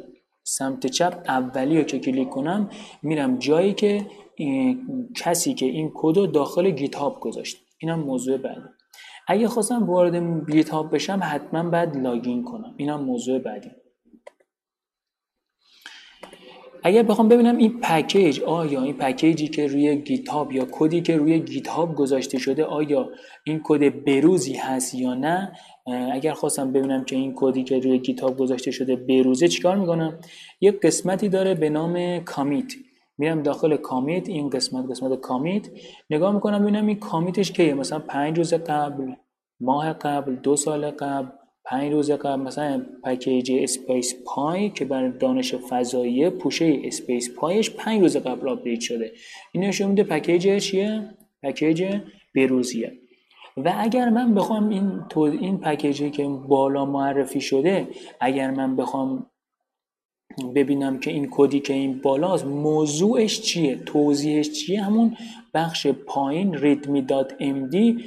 سمت چپ اولی رو که کلیک کنم میرم جایی که کسی که این کد رو داخل GitHub گذاشته اینم موضوع بعدی. اگه خواستم وارد GitHub بشم حتما بعد login کنم. اینم موضوع بعدی. اگر بخوام ببینم این پکیج آیا این پکیجی که روی GitHub یا کدی که روی GitHub گذاشته شده آیا این کد بروزی هست یا نه؟ اگر خواستم ببینم که این کدی که روی GitHub گذاشته شده بروزه چیکار می‌کنم؟ یک قسمتی داره به نام commit میرم داخل commit این قسمت قسمت commit نگاه می‌کنم ببینم این commit ش کیه؟ مثلا پنج روز قبل ماه قبل دو سال قبل. پنج روز قبل مثلا پکیج SpacePy که بر دانش فضایی پوشه SpacePy ش پنج روز قبل update شده. این نشون میده پکیج چیه؟ پکیج بروزیه. و اگر من بخوام این این پکیجی که بالا معرفی شده اگر من بخوام ببینم که این کدی که این بالاست موضوعش چیه؟ توضیحش چیه؟ همون بخش پایین README.md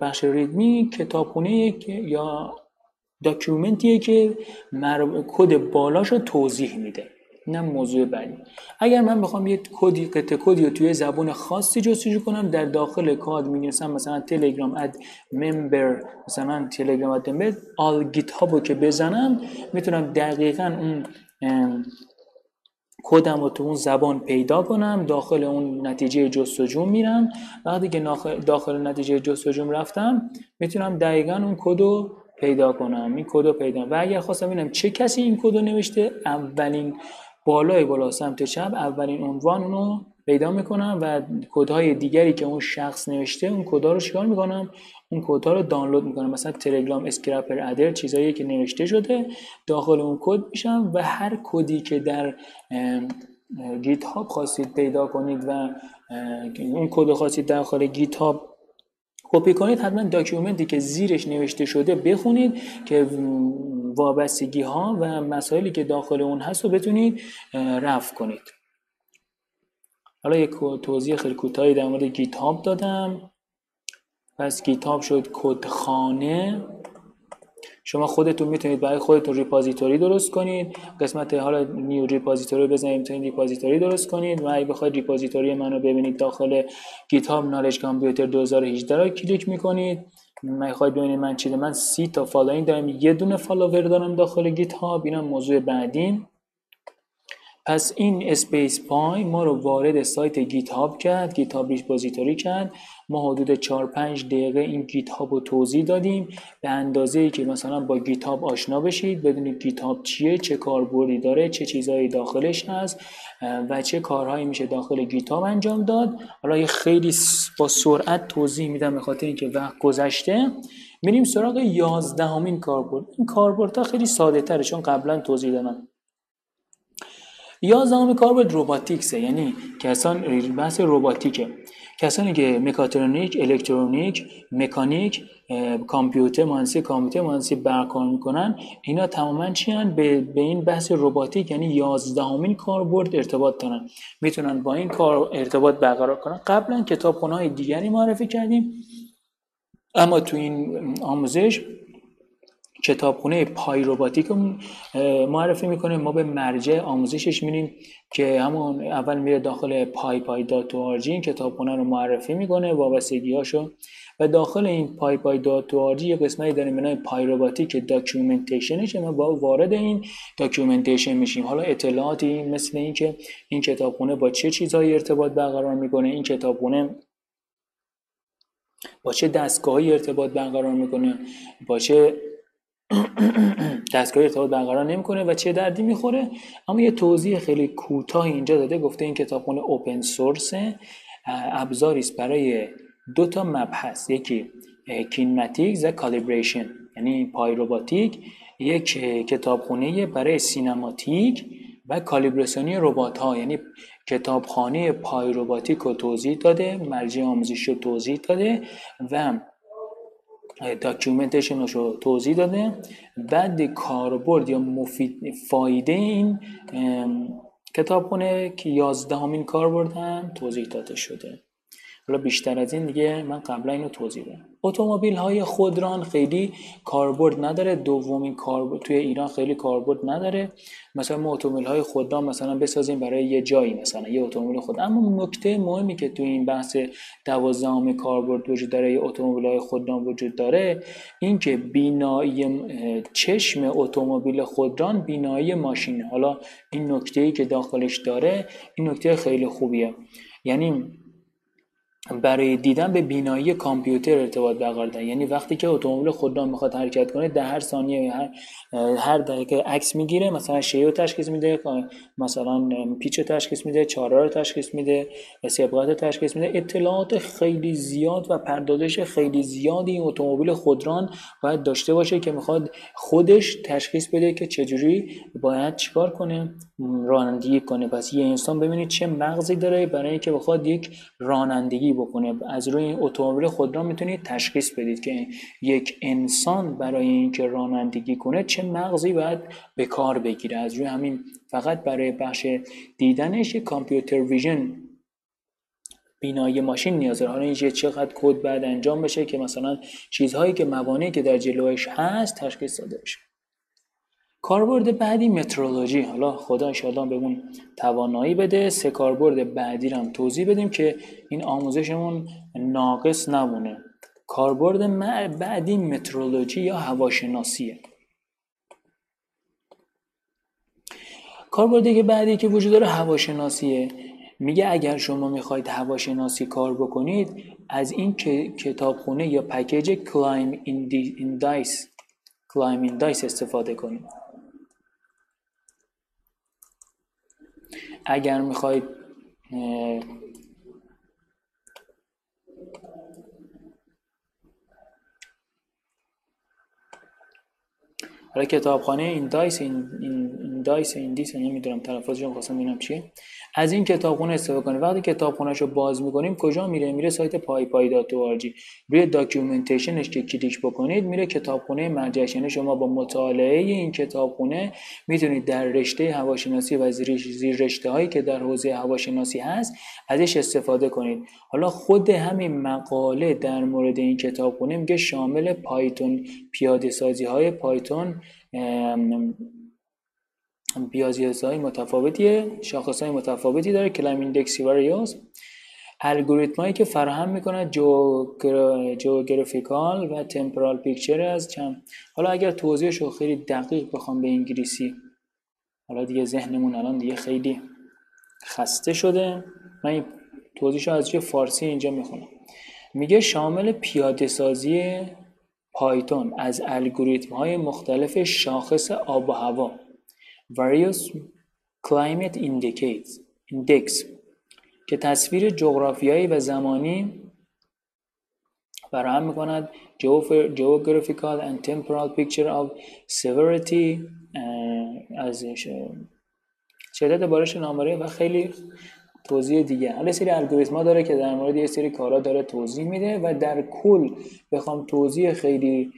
بخش README کتابخونه یا document یه که کد بالاش رو توضیح میده اینم موضوع بعدی. اگر من بخوام یه کدی قطعه کدی رو توی زبان خاصی جستجو کنم در داخل کاد می‌نویسم مثلا تلگرام اد ممبر مثلا تلگرام add member آل گیت هابو که بزنم می‌تونم دقیقا اون کدم رو تو اون زبان پیدا کنم داخل اون نتیجه جستجو میرم. وقتی که داخل نتیجه جستجو رفتم می‌تونم دقیقا اون کد رو پیدا کنم این کد رو پیدا و اگر خواستم ببینم چه کسی این کد رو نوشته اولین بالای بالا سمت چپ اولین عنوان اونو پیدا می‌کنم و کدهای دیگری که اون شخص نوشته اون کدها رو چیکار می‌کنم؟ اون کدها رو دانلود می‌کنم. مثلا تلگرام scraper adder چیزایی که نوشته شده داخل اون کد میشم و هر کدی که در گیت هاب خواستید پیدا کنید و اون کد خواستید داخل گیت هاب کپی کنید حتما document ی که زیرش نوشته شده بخونید که وابستگی ها و مسائلی که داخل اون هست رو بتونید رفع کنید. حالا یک توضیح خیلی کوتاهی در مورد گیت هاب دادم. پس گیت هاب شد کدخانه. شما خودتون می‌تونید برای خودتون repository درست کنید. قسمت حالا new repository بزنید می‌تونید repository درست کنید. و اگه بخواید repository منو ببینید داخل گیت هاب knowledge computer 2018 رو کلیک می‌کنید. می‌خواید ببینید من چیه من سی تا following دارم. یه دونه follower دارم داخل گیت هاب اینم موضوع بعدین. پس این اسپیس پای ما رو وارد سایت گیت هاب کرد. گیت هاب repository کرد. ما حدود 4 5 دقیقه این گیت هاب رو توضیح دادیم. به اندازه ای که مثلا با گیت هاب آشنا بشید بدونید گیت هاب چیه چه کاربردی داره چه چیزهایی داخلش هست و چه کارهایی میشه داخل گیت هاب انجام داد. حالا یه خیلی با سرعت توضیح میدم به خاطر اینکه وقت گذشته. میریم سراغ 11 همین کاربرد. این کاربردها خیلی ساده تره چون قبلا توضیح دادم. یازدهم کاربرد روباتیکسه یعنی کسان بحث روباتیکه. کسانی که مکاترونیک الکترونیک مکانیک کامپیوتر مهندسی کامپیوتر مهندسی برکار می‌کنن اینا تماما چی به, به این بحث روباتیک یعنی یازدهمین کاربرد ارتباط دارن. می‌تونن با این کار ارتباط برقرار کنن. قبلا کتابخونه های دیگری معرفی کردیم اما تو این آموزش کتابخونه PyRobotic رو معرفی می‌کنه. ما به مرجع آموزشش میریم که همون اول میره داخل PyPI dot این کتابخونه رو معرفی می‌کنه وابستگیاشو و داخل این پای پای دات یه قسمتی داریم به نام PyRobotic documentation ش. ما با وارد این documentation میشیم. حالا اطلاعاتی مثل اینکه این کتابخونه با چه چیزهایی ارتباط برقرار می‌کنه این کتابخونه با چه دستگاهی ارتباط برقرار می‌کنه با چه دستگاه ارتباط برقرار نمی‌کنه و چه دردی می‌خوره؟ اما یه توضیح خیلی کوتاه اینجا داده گفته این کتابخونه open source ابزاری است برای دو تا مبحث یکی kinematics و calibration یعنی PyRobotic یک کتابخونه برای سینماتیک و کالیبراسیونی ربات ها یعنی کتابخانه پای روباتیک رو توضیح داده مرجع آموزشی رو توضیح داده و داکیومنتشنش رو توضیح داده. بعد کاربرد یا مفید فایده این کتابخونه که یازدهمین کاربرد هم توضیح داده شده. حالا بیشتر از این دیگه من قبلا اینو توضیح دادم. اتومبیل های خودران خیلی کاربرد نداره. دومین کاربرد توی ایران خیلی کاربرد نداره. مثلا ما اتومبیل های خودران مثلا بسازیم برای یه جایی مثلا یه اتومبیل خود. اما نکته مهمی که توی این بحث دوازدهم کاربرد وجود داره یه اتومبیل های خودران وجود داره این که بینایی چشم اتومبیل خودران بینایی ماشینه حالا این نکته ای که داخلش داره این نکته خیلی خوبیه. یعنی برای دیدن به بینایی کامپیوتر ارتباط برقرار یعنی وقتی که اتومبیل خودران می‌خواد حرکت کنه در هر ثانیه هر هر دقیقه عکس می‌گیره مثلا شیء رو تشخیص میده مثلا پیچ رو تشخیص میده چاره رو تشخیص میده سبقت رو تشخیص میده. اطلاعات خیلی زیاد و پردازش خیلی زیادی این اتومبیل خودران باید داشته باشه که می‌خواد خودش تشخیص بده که چجوری باید چیکار کنه رانندگی کنه. پس یه انسان ببینید چه مغزی داره برای اینکه بخواد یک رانندگی بکنه. از روی این اتومبیل خودران می‌تونید تشخیص بدید که یک انسان برای اینکه رانندگی کنه چه مغزی باید به کار بگیره. از روی همین فقط برای بخش دیدنش کامپیوتر ویژن بینایی ماشین نیاز داره حالا اینجا چقدر کد بعد انجام بشه که مثلا چیزهایی که موانعی که در جلوش هست تشخیص داده بشه. کاربرد بعدی مترولوژی. حالا خدا انشاءالله بهمون توانایی بده. سه کاربرد بعدی رو هم توضیح بدیم که این آموزشمون ناقص نمونه. کاربرد بعدی مترولوژی یا هواشناسیه. کاربرد که بعدی که وجود داره هواشناسیه. میگه اگر شما می‌خواید هواشناسی کار بکنید از این کتابخونه یا پکیج climate indices climate indices استفاده کنید. اگر می‌خواید حالا کتابخانه indices این, این, dices indices نمی‌دونم تلفظش رو خواستم ببینم چیه. از این کتابخونه استفاده کنید وقتی کتابخونهش رو باز می‌کنیم کجا میره؟ میره سایت PyPI روی documentation ش که کلیک بکنید میره کتابخونه مرجعش. یعنی شما با مطالعه این کتابخونه می‌تونید در رشته هواشناسی و زیر رشته هایی که در حوزه هواشناسی هست ازش استفاده کنید. حالا خود همین مقاله در مورد این کتابخونه میگه شامل پایتون پیاده سازی های پایتون بیازیزهای های متفاوتیه شاخص های متفاوتی داره کلام ایندکسی واریوز الگوریتم هایی که فراهم می‌کنه جوگرافیکال و تمپرال پیکچر از چند حالا اگر توضیحش رو خیلی دقیق بخوام به انگلیسی. حالا دیگه ذهنمون الان دیگه خیلی خسته شده. من این توضیحش از فارسی اینجا می‌خونم. میگه شامل پیاده سازی پایتون از الگوریتم های مختلف شاخص آب و هوا. Various climate indicates index که تصویر جغرافیایی و زمانی فراهم می‌کند. Geographical and temporal picture of severity از شدت بارش نامبره و خیلی توضیح دیگه. حالا سری الگوریتما داره که در مورد یه سری کارا داره توضیح میده و در کل بخوام توضیح خیلی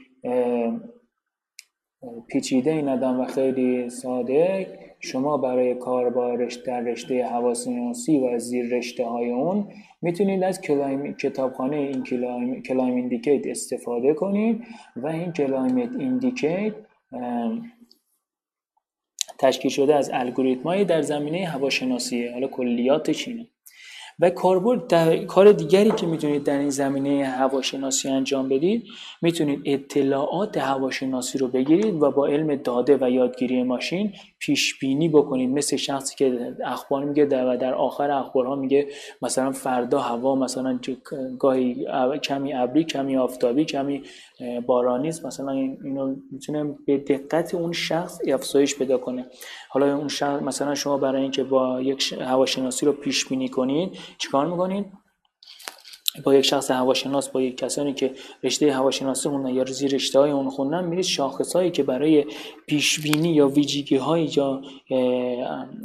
پیچیده ای ندم و خیلی ساده. شما برای کار با در رشته حواسناسی و زیر رشته های اون می‌تونید از کلایم... کتابخانه این کلایم, کلایم ایندیکیت استفاده کنید و این کلایم ایندیکیت تشکیل شده از الگوریتمایی در زمینه هواشناسیه حالا کلیاتش اینه. و کاربرد کار دیگری که می‌تونید در این زمینه هواشناسی انجام بدید می‌تونید اطلاعات هواشناسی رو بگیرید و با علم داده و یادگیری ماشین پیش بینی بکنید. مثل شخصی که اخبار میگه و در آخر اخبارها میگه مثلا فردا هوا مثلا گاهی کمی ابری کمی آفتابی کمی بارانی است مثلا اینو می‌تونه به دقت اون شخص افزایش پیدا کنه. حالا اون شخص مثلا شما برای اینکه با یک هواشناسی رو پیش بینی کنید چیکار می‌کنید؟ با یک شخص هواشناس با یک کسانی که رشته هواشناسی خوندن یا زیر رشته های اون خوندن میرید شاخص هایی که برای پیش بینی یا ویژگی های یا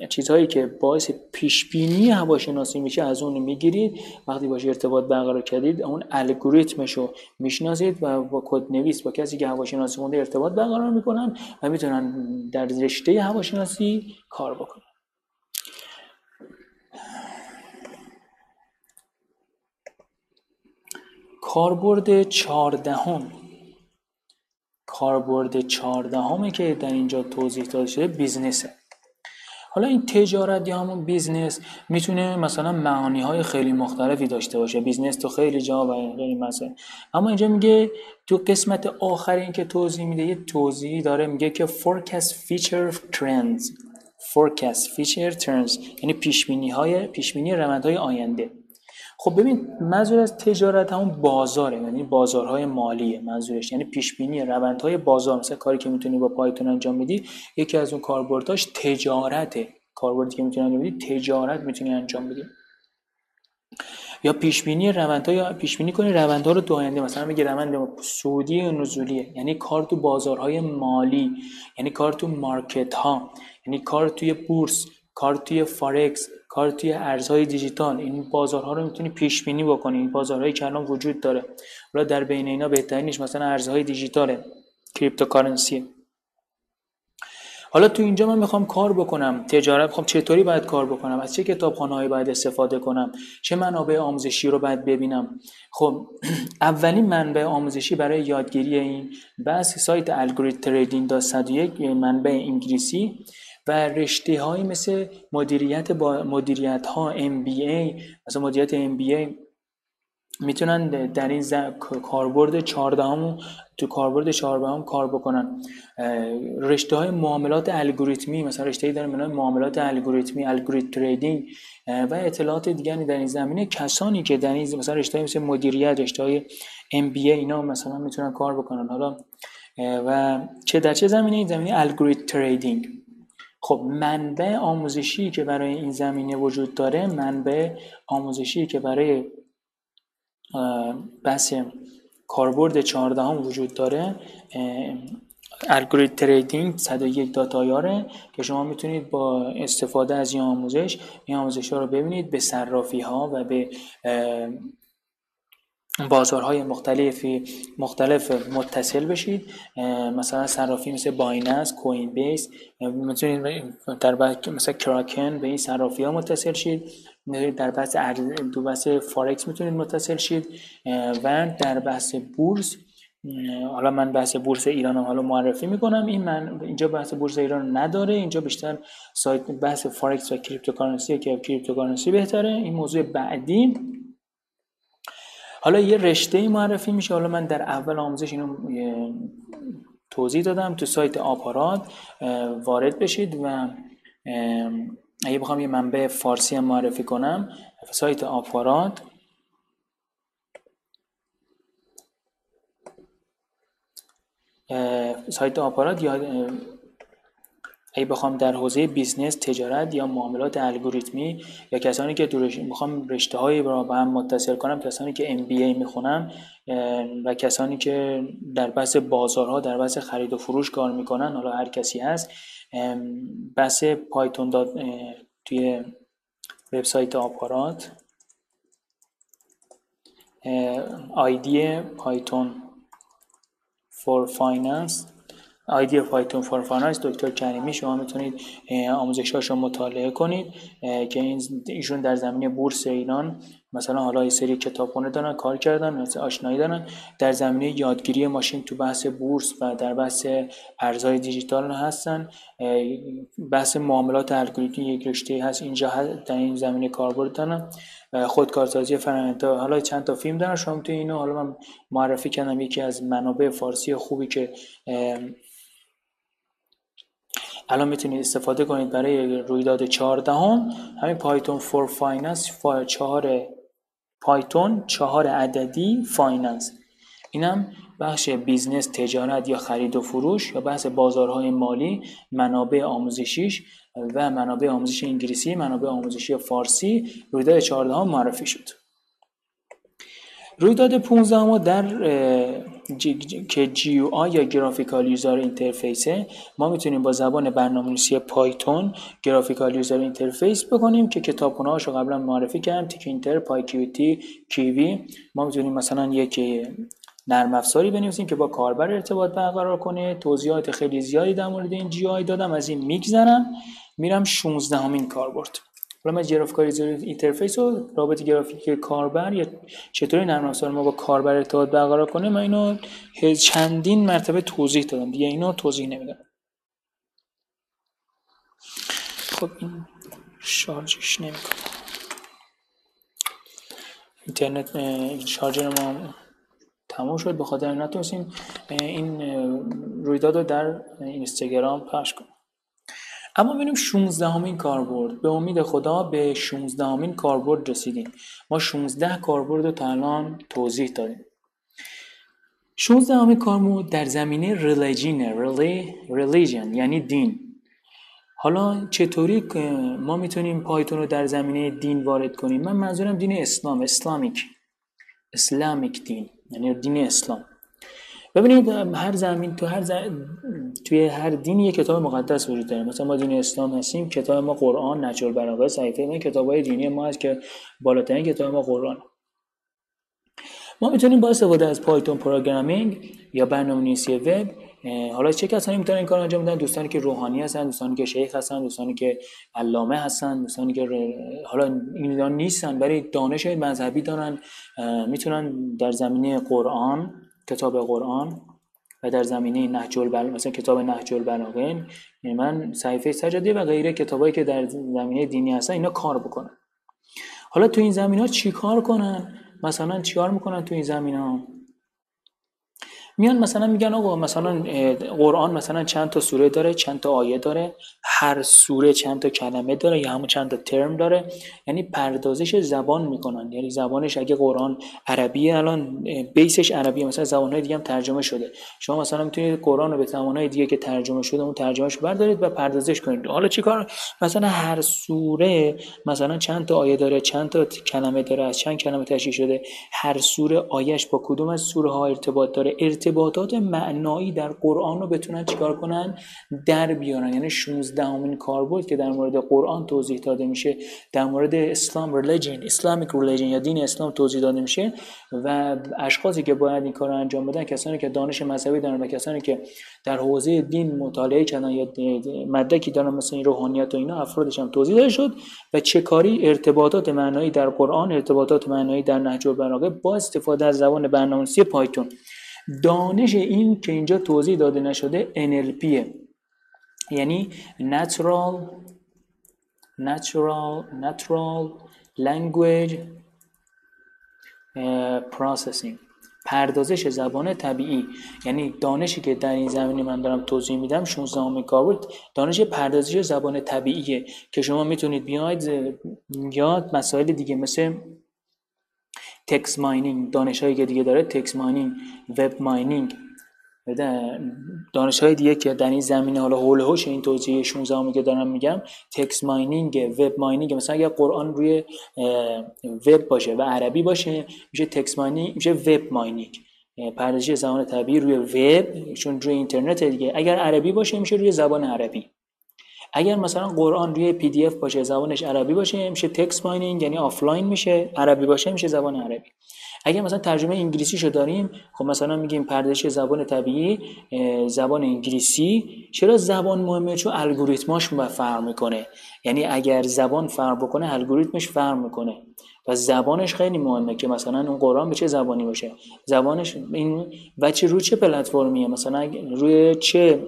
چیزهایی که باعث پیش بینی هواشناسی میشه از اون می‌گیرید وقتی باش ارتباط برقرار کردید اون الگوریتمش رو می‌شناسید و با کد نویس با کسی که هواشناسی خونده ارتباط برقرار می‌کنن و می‌تونن در رشته هواشناسی کار بکنن. کاربرد چهاردهم. کاربرد چهاردهمی که در اینجا توضیح داده شده بیزنسه. حالا این تجارت یا همون business می‌تونه مثلا معانی های خیلی مختلفی داشته باشه. business تو خیلی جا و خیلی مثلا اما اینجا میگه تو قسمت آخر این که توضیح میده یه توضیحی داره میگه که forecast future trends. forecast future trends. یعنی پیش بینی های پیش بینی روند های آینده. خب ببین منظور از تجارت همون بازاره یعنی بازارهای مالیه منظورش. یعنی پیش بینی روندهای بازار مثلا کاری که می‌تونی با پایتون انجام میدی یکی از اون کاربرداش تجارته کاربردی که می‌تونی انجام بدی تجارت می‌تونی انجام بدی. یا پیش بینی روندها یا پیش بینی کنی روندها رو در آینده. مثلا میگه روند صعودی و نزولیه. یعنی کار تو بازارهای مالی یعنی کار تو market ها یعنی کار توی بورس. کار توی فارکس کار توی ارزهای دیجیتال این بازارها رو می‌تونی پیش بینی بکنی. این بازارهایی که الان وجود داره. حالا در بین اینا بهترینش مثلا ارزهای دیجیتاله cryptocurrency حالا تو اینجا من می‌خوام کار بکنم تجارت می‌خوام چطوری باید کار بکنم؟ از چه کتابخانه‌ای باید استفاده کنم؟ چه منابع آموزشی رو باید ببینم؟ خب اولین منبع آموزشی برای یادگیری این بحث سایت algorithm trading دا 101 منبع انگلیسی. و رشته هایی مثل مدیریت با مدیریت ها MBA مثلا مدیریت MBA می‌تونن در این کاربرد 14 هم تو کاربرد 14 هم کار بکنن. رشته های معاملات الگوریتمی مثلا رشته ای داریم معاملات الگوریتمی الگوریتم تریدینگ و اطلاعات دیگری در این زمینه. کسانی که در این مثلا رشته مثل مدیریت رشته های MBA اینا مثلا می‌تونن کار بکنن. حالا و چه در چه زمینه؟ این زمینه الگوریتم تریدینگ. خب منبع آموزشی که برای این زمینه وجود داره منبع آموزشی که برای بحث کاربرد 14 هم وجود داره الگوریتم تریدینگ 101 داتایاره که شما می‌تونید با استفاده از این آموزش این آموزش ها رو ببینید به صرافی ها و به بازارهای مختلفی مختلف متصل بشید. مثلا صرافی مثل بایننس کوین بیس می‌تونید در مثلا کراکن به این صرافی ها متصل شید. در بحث دو بحث فارکس می‌تونید متصل شید. و در بحث بورس حالا من بحث بورس ایران هم حالا معرفی می‌کنم. این من اینجا بحث بورس ایران نداره. اینجا بیشتر سایت بحث فارکس و cryptocurrency که cryptocurrency بهتره. این موضوع بعدی. حالا یه رشته معرفی میشه. حالا من در اول آموزش اینو توضیح دادم. تو سایت آپارات وارد بشید و اگه بخوام یه منبع فارسی هم معرفی کنم سایت آپارات. سایت آپارات یا اگه بخوام در حوزه business تجارت یا معاملات الگوریتمی یا کسانی که درش می‌خوام رشته هایی رو با هم متصل کنم کسانی که MBA می‌خونم و کسانی که در بحث بازارها در بحث خرید و فروش کار می‌کنن حالا هر کسی هست بحث پایتون داد توی وبسایت آپارات. آیدی Python for finance آیدی Python for finance دکتر کریمی شما می‌تونید آموزشاشو مطالعه کنید که این ایشون در زمینه بورس ایران مثلا حالا یه سری کتابخونه دارن کار کردن مثل آشنایی دارن در زمینه یادگیری ماشین تو بحث بورس و در بحث ارزهای دیجیتال هستن بحث معاملات الگوریتمی یک رشته هست اینجا در این زمینه کاربرد دارن خودکارسازی فرآیند حالا چند تا فیلم دارن شما تو اینو حالا من معرفی کردم یکی از منابع فارسی خوبی که الان می‌تونید استفاده کنید برای رویداد 14 هم همین Python for finance 4 پایتون چهار عددی finance. اینم بخش business تجارت یا خرید و فروش یا بحث بازارهای مالی منابع آموزشیش و منابع آموزش انگلیسی منابع آموزشی فارسی. رویداد 14 هم معرفی شد. رویداد 15 ما در که GUI یا graphical user interface ه ما می‌تونیم با زبان برنامه‌نویسی پایتون graphical user interface بکنیم که کتابخونه هاشو قبلا معرفی کردم Tkinter PyQt Kivy. ما می‌تونیم مثلا یک نرم افزاری بنویسیم که با کاربر ارتباط برقرار کنه. توضیحات خیلی زیادی در مورد این GUI دادم. از این میگذرم. میرم 16 همین کاربرد. حالا من graphic interface و رابط گرافیک کاربر یا چطوری نرم افزار ما با کاربر ارتباط برقرار کنه من اینو چندین مرتبه توضیح دادم. دیگه اینو توضیح نمیدم. خب این شارژش نمی‌کنه. اینترنت شارژر ما تموم شد. به خاطر نتونستیم این رویداد رو در اینستاگرام پخش کنیم. اما ببینیم 16 همین کاربرد به امید خدا به 16 همین کاربرد رسیدیم. ما 16 کاربرد رو تا الان توضیح دادیم. 16 همین کاربرد در زمینه ریلیجینه ریلیجن یعنی دین. حالا چطوری ما می‌تونیم پایتون رو در زمینه دین وارد کنیم؟ من منظورم دین اسلام اسلامیک. اسلامیک دین یعنی دین اسلام. ببینید هر زمین تو هر توی هر دینی یه کتاب مقدس وجود داره. مثلا ما دین اسلام هستیم کتاب ما قرآن نجل البلاغه صحیفه ما کتابای دینی ما هست که بالاترین کتاب ما قرآن. ما می‌تونیم با استفاده از پایتون پروگرامینگ یا برنامه‌نویسی وب حالا چه کسانی می‌تونن این کار انجام بدن؟ دوستانی که روحانی هستن دوستانی که شیخ هستن دوستانی که علامه هستن دوستانی که حالا اینا نیستن برای دانش مذهبی دارن می‌تونن در زمینه قرآن کتاب قرآن و در زمینه نهج البلاغه مثلا کتاب نهج البلاغه یعنی من صحیفه سجاده و غیره کتابایی که در زمینه دینی هستن اینا کار بکنن. حالا تو این زمین ها چی کار کنن؟ مثلا چیکار می‌کنن تو این زمین ها میان مثلا میگن آقا مثلا قرآن مثلا چند تا سوره داره چند تا آیه داره هر سوره چند تا کلمه داره یا همون چند تا ترم داره یعنی پردازش زبان می‌کنن. یعنی زبانش اگه قرآن عربیه الان بیسش عربیه مثلا زبانهای دیگه هم ترجمه شده. شما مثلا می‌تونید قرآن رو به زبانهای دیگه که ترجمه شده اون ترجمهش بردارید و پردازش کنید. حالا چیکار مثلا هر سوره مثلا چند تا آیه داره چند تا کلمه داره از چند کلمه تشکیل شده هر سوره آیش با کدوم از سوره ها ارتباط داره؟ ارتباطات معنایی در قرآن رو بتونن چیکار کنن؟ در بیارن. یعنی 16 امین کار بود که در مورد قرآن توضیح داده میشه در مورد اسلام ریلیجن اسلامیک ریلیجن یا دین اسلام توضیح داده میشه و اشخاصی که باید این کار انجام بدن کسانی که دانش مذهبی دارن و کسانی که در حوزه دین مطالعه کردن یا مدرکی دارن مثل این روحانیت و اینا افرادش هم توضیح داده شد و چه کاری ارتباطات معنایی در قرآن ارتباطات معنایی در نهج البلاغه با استفاده از زبان برنامه‌نویسی پایتون. دانش این که اینجا توضیح داده نشده NLP یعنی natural natural natural language processing. پردازش زبان طبیعی. یعنی دانشی که در این زمینه من دارم توضیح میدم 16 همین کار دانش پردازش زبان طبیعیه که شما می‌تونید بیاید یاد مسائل دیگه مثل text mining دانش هایی که دیگه داره text mining web mining دانش های دیگه که در این زمینه حالا حول و حوش این توضیح 16 که دارم میگم text mining web mining مثلا اگر قرآن روی وب باشه و عربی باشه میشه text mining میشه web mining پردازش زبان طبیعی روی وب چون روی اینترنت دیگه. اگر عربی باشه میشه روی زبان عربی. اگر مثلا قرآن روی PDF باشه زبانش عربی باشه میشه text mining یعنی آفلاین میشه عربی باشه میشه زبان عربی. اگر مثلا ترجمه انگلیسی شو داریم خب مثلا میگیم پردازش زبان طبیعی زبان انگلیسی. چرا زبان مهمه؟ چون الگوریتماش فرق می‌کنه. یعنی اگر زبان فرق بکنه الگوریتمش فرق می‌کنه. و زبانش خیلی مهمه که مثلا اون قرآن به چه زبانی باشه؟ زبانش این و چه رو چه پلتفرمیه؟ مثلا روی چه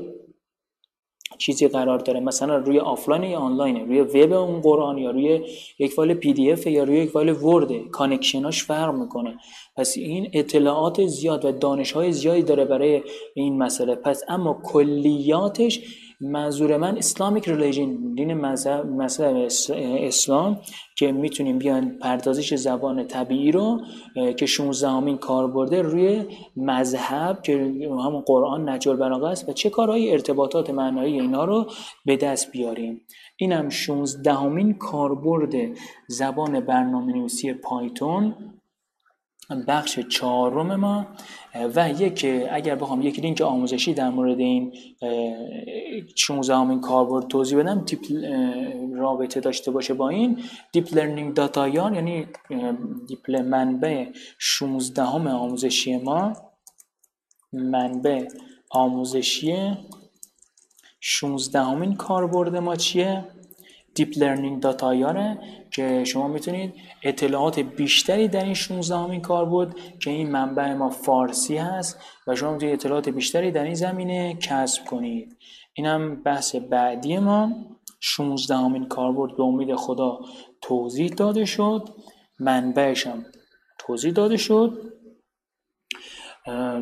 چیزی قرار داره. مثلا روی آفلاین یا آنلاین روی وب اون قرآن یا روی یک فایل PDF یا روی یک فایل Word. connection اش فرق می‌کنه. پس این اطلاعات زیاد و دانش های زیادی داره برای این مسئله. پس اما کلیاتش منظور من اسلامیک ریلیجن دین مذهب اسلام که می‌تونیم بیان پردازش زبان طبیعی رو که 16 همین کار برده روی مذهب که همون قرآن نجل البلاغه است و چه کارهای ارتباطات معنایی اینا رو به دست بیاریم. اینم 16 همین کاربرد زبان برنامه نویسی پایتون. بخش چهارم ما و یک اگر بخوام یک لینک آموزشی در مورد این 16 همین کاربرد توضیح بدم دیپ رابطه داشته باشه با این دیپ لرنینگ داتایان یعنی دیپ منبع 16 هم آموزشی ما منبع آموزشی 16 همین کاربرد ما چیه؟ دیپ لرنینگ داتایاره که شما می‌تونید اطلاعات بیشتری در این 16 همین کار بود که این منبع ما فارسی هست و شما می‌تونید اطلاعات بیشتری در این زمینه کسب کنید. اینم بحث بعدی ما. 16 همین کاربرد به امید خدا توضیح داده شد. منبعش هم توضیح داده شد.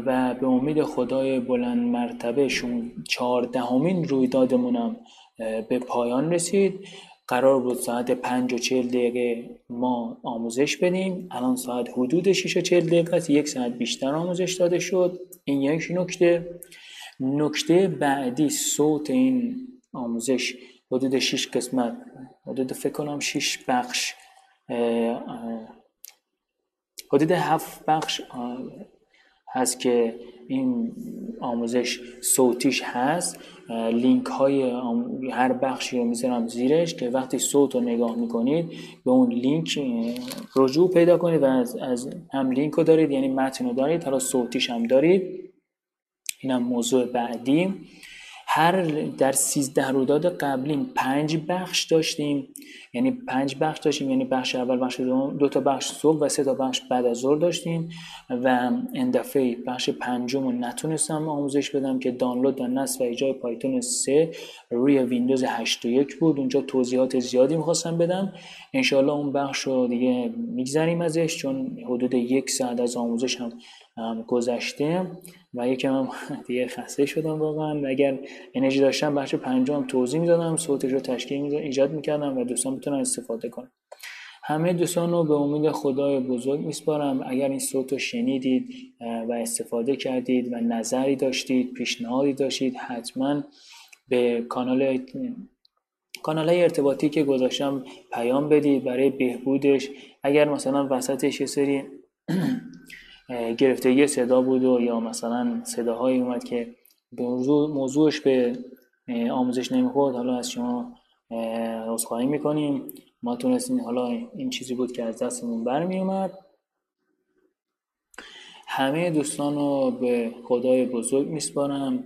و به امید خدای بلند مرتبه شون چهاردهمین رویدادمونم به پایان رسید. قرار بود ساعت پنج و چل دقیقه ما آموزش بدیم. الان ساعت حدود 6 و چل دقیقه است. یک ساعت بیشتر آموزش داده شد. این یک نکته. نکته بعدی صوت این آموزش. حدود 6 قسمت. حدود فکر کنم 6 بخش حدود هفت بخش هست که این آموزش صوتیش هست. لینک های هر بخشی رو می‌ذارم زیرش که وقتی صوت رو نگاه می‌کنید به اون لینک رجوع پیدا کنید و از, از هم لینک رو دارید یعنی متن رو دارید حالا صوتیش هم دارید. اینم موضوع بعدی. هر در سیزده رویداد قبلی پنج بخش داشتیم. یعنی پنج بخش داشتیم. یعنی بخش اول بخش دوم دو تا بخش صبح و سه تا بخش بعد از ظهر داشتیم و اندفعه بخش پنجم رو نتونستم آموزش بدم که دانلود و نصب و ایجای پایتون 3 روی ویندوز 8.1 بود. اونجا توضیحات زیادی می‌خواستم بدم. انشالله اون بخش رو دیگه میگذریم ازش چون حدود یک ساعت از آموزش هم گذشته و یکم هم دیگه خسته شدم واقعا. و اگر انرژی داشتم بخش پنجم توضیح می‌دادم صوتش رو تشکیل ایجاد می‌کردم و دوستان بتونن استفاده کنم همه دوستان رو به امید خدای بزرگ میسپارم. اگر این صوت رو شنیدید و استفاده کردید و نظری داشتید پیشنهادی داشتید حتما به کانال کانال های ارتباطی که گذاشتم پیام بدید برای بهبودش. اگر مثلا وسطش یه سری گرفتگی صدا بود و یا مثلا صداهایی اومد که موضوع موضوعش به آموزش نمی‌خورد. حالا از شما عذرخواهی می‌کنیم. ما تونستیم حالا این چیزی بود که از دستمون برمی اومد همه دوستان رو به خدای بزرگ میسپارم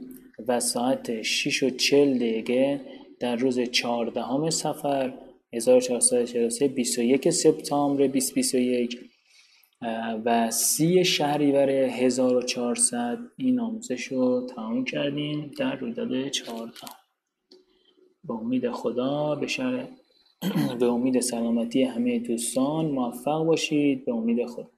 و ساعت 6 و 40 دقیقه در روز 14 سفر 1443 21 سپتامبر 2021 و سی شهریور 1400 این آموزش رو تمام کردیم در رویداد چهارتا. به امید خدا به به امید سلامتی همه دوستان موفق باشید. به امید خدا.